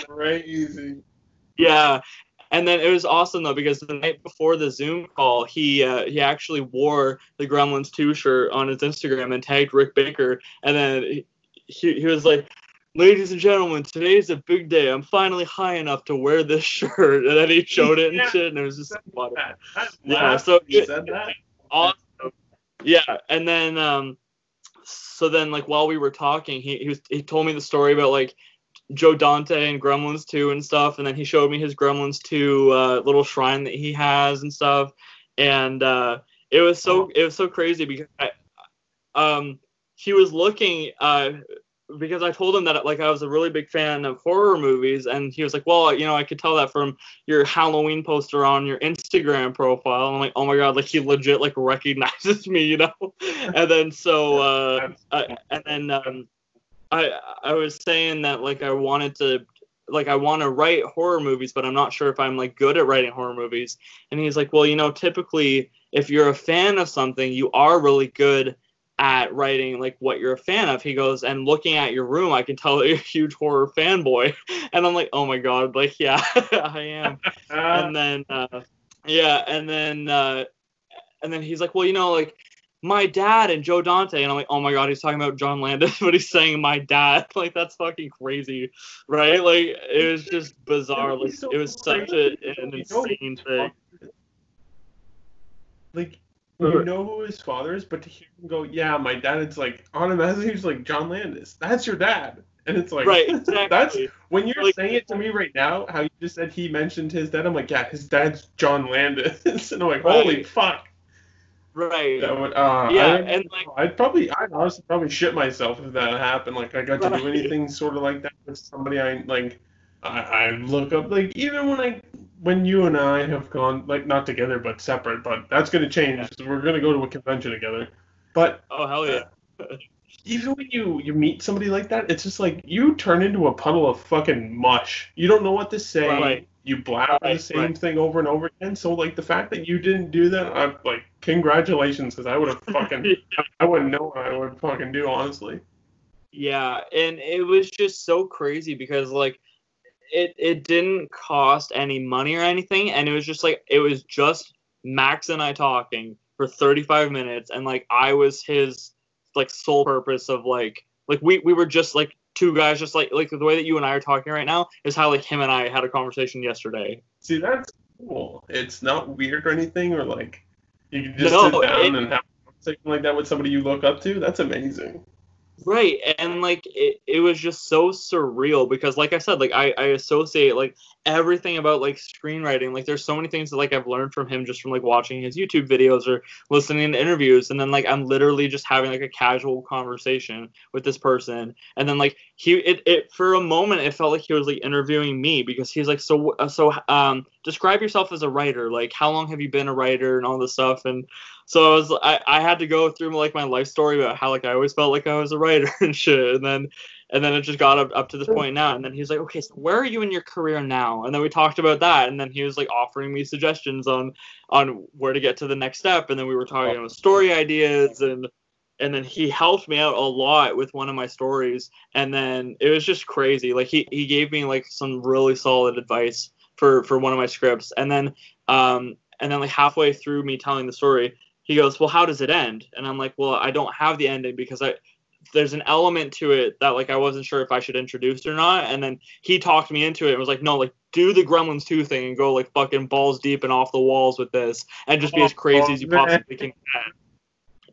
Crazy. Yeah. And then it was awesome though because the night before the Zoom call, he uh, he actually wore the Gremlins 2 shirt on his Instagram and tagged Rick Baker. And then he, he, he was like, "Ladies and gentlemen, today's a big day. I'm finally high enough to wear this shirt." And then he showed it and Yeah. shit, and it was just that Yeah, so you said that. awesome. Yeah, and then um, so then like while we were talking, he he, was, he told me the story about like Joe Dante and Gremlins 2 and stuff, and then he showed me his Gremlins 2 uh, little shrine that he has and stuff, and uh, it was so it was so crazy because I, um he was looking uh because I told him that like I was a really big fan of horror movies, and he was like, "Well, you know, I could tell that from your Halloween poster on your Instagram profile." And I'm like, "Oh my god!" Like he legit like recognizes me, you know. and then so, uh, I, and then um, I I was saying that like I wanted to like I want to write horror movies, but I'm not sure if I'm like good at writing horror movies. And he's like, "Well, you know, typically if you're a fan of something, you are really good." At writing like what you're a fan of. He goes, and looking at your room, I can tell that you're a huge horror fanboy. And I'm like, oh my god, like yeah, I am. and then uh, yeah, and then uh, and then he's like, well, you know, like my dad and Joe Dante, and I'm like, oh my god, he's talking about John Landis, but he's saying my dad. Like that's fucking crazy, right? Like it was just bizarre. Like it was such a, an insane thing. Like you know who his father is, but to hear him go, yeah, my dad, it's like automatically he's like John Landis. That's your dad. And it's like right, exactly. that's when you're like, saying it to me right now, how you just said he mentioned his dad, I'm like, yeah, his dad's John Landis. and I'm like, holy right. fuck. Right. That would, uh, yeah, and like I'd probably, I'd honestly probably shit myself if that happened. Like I got to right. do anything sort of like that with somebody I like. I, I look up like even when I when you and I have gone like not together but separate, but that's gonna change. Yeah. We're gonna go to a convention together. But oh hell yeah. Even when you you meet somebody like that, it's just like you turn into a puddle of fucking mush. You don't know what to say. Right. You blab right, the same right. thing over and over again. So like the fact that you didn't do that, I'm like congratulations, because I would have fucking yeah. I wouldn't know what I would fucking do honestly. Yeah, and it was just so crazy because like it it didn't cost any money or anything, and it was just like it was just Max and I talking for 35 minutes, and like I was his like sole purpose of like like we we were just like two guys, just like like the way that you and I are talking right now is how like him and I had a conversation yesterday. See, that's cool. It's not weird or anything, or like you can just no, sit down it, and have a conversation like that with somebody you look up to. That's amazing. Right, and like it, it was just so surreal because, like I said, like I, I associate like everything about like screenwriting. Like there's so many things that like I've learned from him just from like watching his YouTube videos or listening to interviews, and then like I'm literally just having like a casual conversation with this person, and then like he it, it for a moment it felt like he was like interviewing me because he's like so uh, so um describe yourself as a writer. Like how long have you been a writer and all this stuff? And so I was I, I had to go through like my life story about how like I always felt like I was a writer and shit. And then and then it just got up, up to this point now. And then he's like okay so where are you in your career now? And then we talked about that. And then he was like offering me suggestions on on where to get to the next step. And then we were talking about story ideas and and then he helped me out a lot with one of my stories. And then it was just crazy. Like he, he gave me like some really solid advice for for one of my scripts. And then um and then like halfway through me telling the story he goes well how does it end? And i'm like well i don't have the ending because i there's an element to it that like i wasn't sure if i should introduce or not. And then he talked me into it and was like no like do the gremlins 2 thing and go like fucking balls deep and off the walls with this and just be as crazy as you possibly can get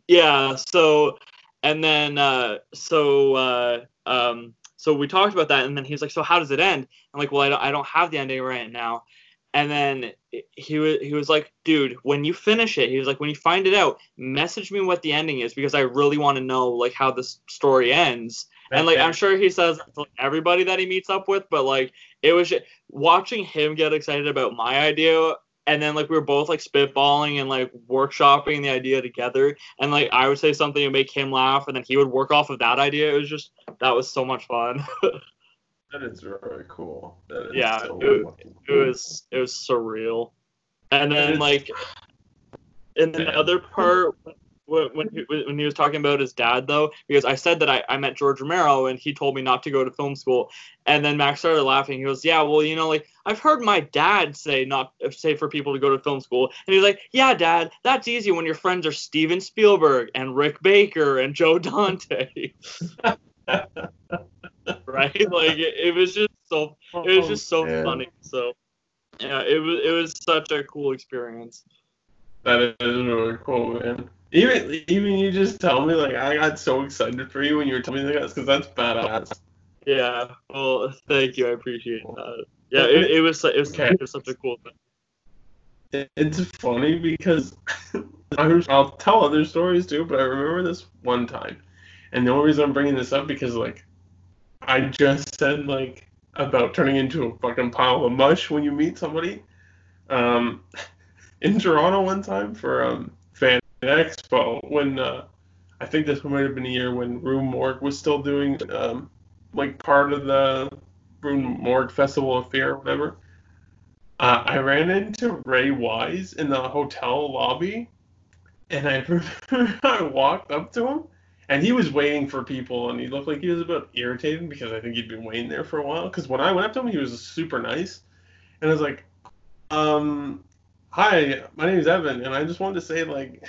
yeah so and then uh so uh um so we talked about that and then he's like so how does it end? I'm like well i don't, I don't have the ending right now. And then he was he was like dude when you finish it he was like when you find it out message me what the ending is because i really want to know like how this story ends. And like i'm sure he says to like, everybody that he meets up with but like it was just, watching him get excited about my idea and then like we were both like spitballing and like workshopping the idea together and like i would say something to make him laugh and then he would work off of that idea. It was just that was so much fun. That is very cool. Yeah so it, it, was it was surreal. And then like in the other part when he, when he was talking about his dad though because i said that I, I met george romero and he told me not to go to film school. And then max started laughing. He goes yeah well you know like i've heard my dad say not say for people to go to film school. And he's like yeah dad that's easy when your friends are steven spielberg and rick baker and joe dante. Right? Like it, it, was just so it was just so oh, funny. So yeah it was it was such a cool experience. That is really cool man even even you just tell me like I got so excited for you when you were telling me that because that's badass. Yeah. Well, thank you. I appreciate that. Yeah, it, it was it was, Okay. it was such a cool thing. It's funny because I'll tell other stories too, but I remember this one time, and the only reason I'm bringing this up because like I just said like about turning into a fucking pile of mush when you meet somebody. Um, in Toronto one time for um Expo when uh, I think this might have been a year when Rue Morgue was still doing um like part of the Rue Morgue Festival of Fear or whatever. Uh, I ran into Ray Wise in the hotel lobby, and I I walked up to him, and he was waiting for people, and he looked like he was a bit irritated because I think he'd been waiting there for a while. Because when I went up to him, he was super nice, and I was like, um, "Hi, my name is Evan, and I just wanted to say like."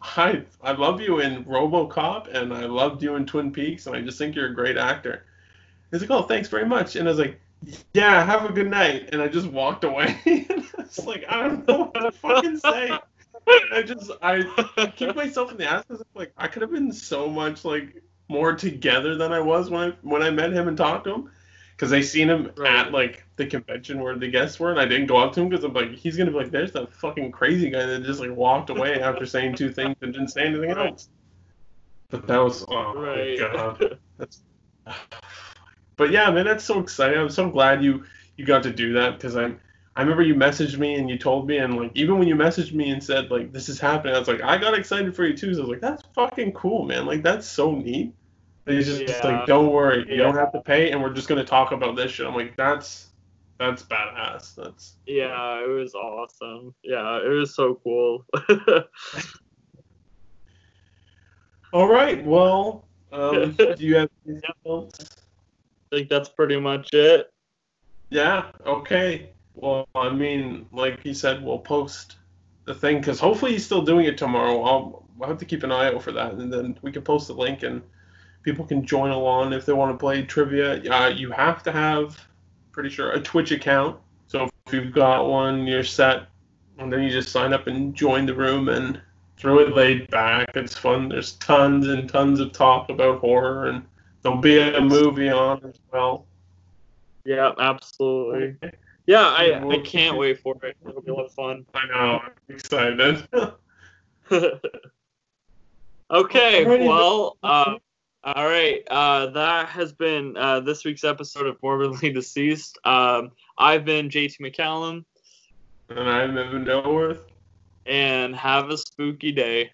Hi, I love you in RoboCop, and I loved you in Twin Peaks, and I just think you're a great actor. He's like, "Oh, thanks very much," and I was like, yeah, have a good night. And I just walked away. it's like, I don't know what to fucking say. I just, I keep myself in the ass because like, I could have been so much like more together than I was when I when I met him and talked to him. Because I seen him Right. at like the convention where the guests were, and I didn't go up to him because I'm like, he's gonna be like, there's that fucking crazy guy that just like walked away after saying two things and didn't say anything Right. else. But that was, oh Right. my god. But yeah, man, that's so exciting. I'm so glad you you got to do that because I'm. I remember you messaged me and you told me and like even when you messaged me and said like this is happening, I was like I got excited for you too. So I was like that's fucking cool, man. Like that's so neat. He's just, just like don't worry, you Yeah. don't have to pay, and we're just gonna talk about this shit. I'm like that's that's badass. That's yeah, it was awesome. Yeah, it was so cool. all right. Well, um, do you have anything else? I think that's pretty much it. Yeah. Okay. Well, I mean, like he said, we'll post the thing because hopefully he's still doing it tomorrow. I'll, I'll have to keep an eye out for that, and then we can post the link and people can join along if they want to play trivia. Uh, you have to have, pretty sure, a Twitch account. So if you've got one, you're set, and then you just sign up and join the room and throw it laid back. It's fun. There's tons and tons of talk about horror, and there'll be a movie on as well. Yeah, absolutely. Yeah, I, I can't wait for it. It'll be a lot of fun. I know. I'm excited. okay, well, uh, all right. Uh, that has been uh, this week's episode of Morbidly Deceased. Um, I've been JT McCallum, and I'm Evan Delworth. and have a spooky day.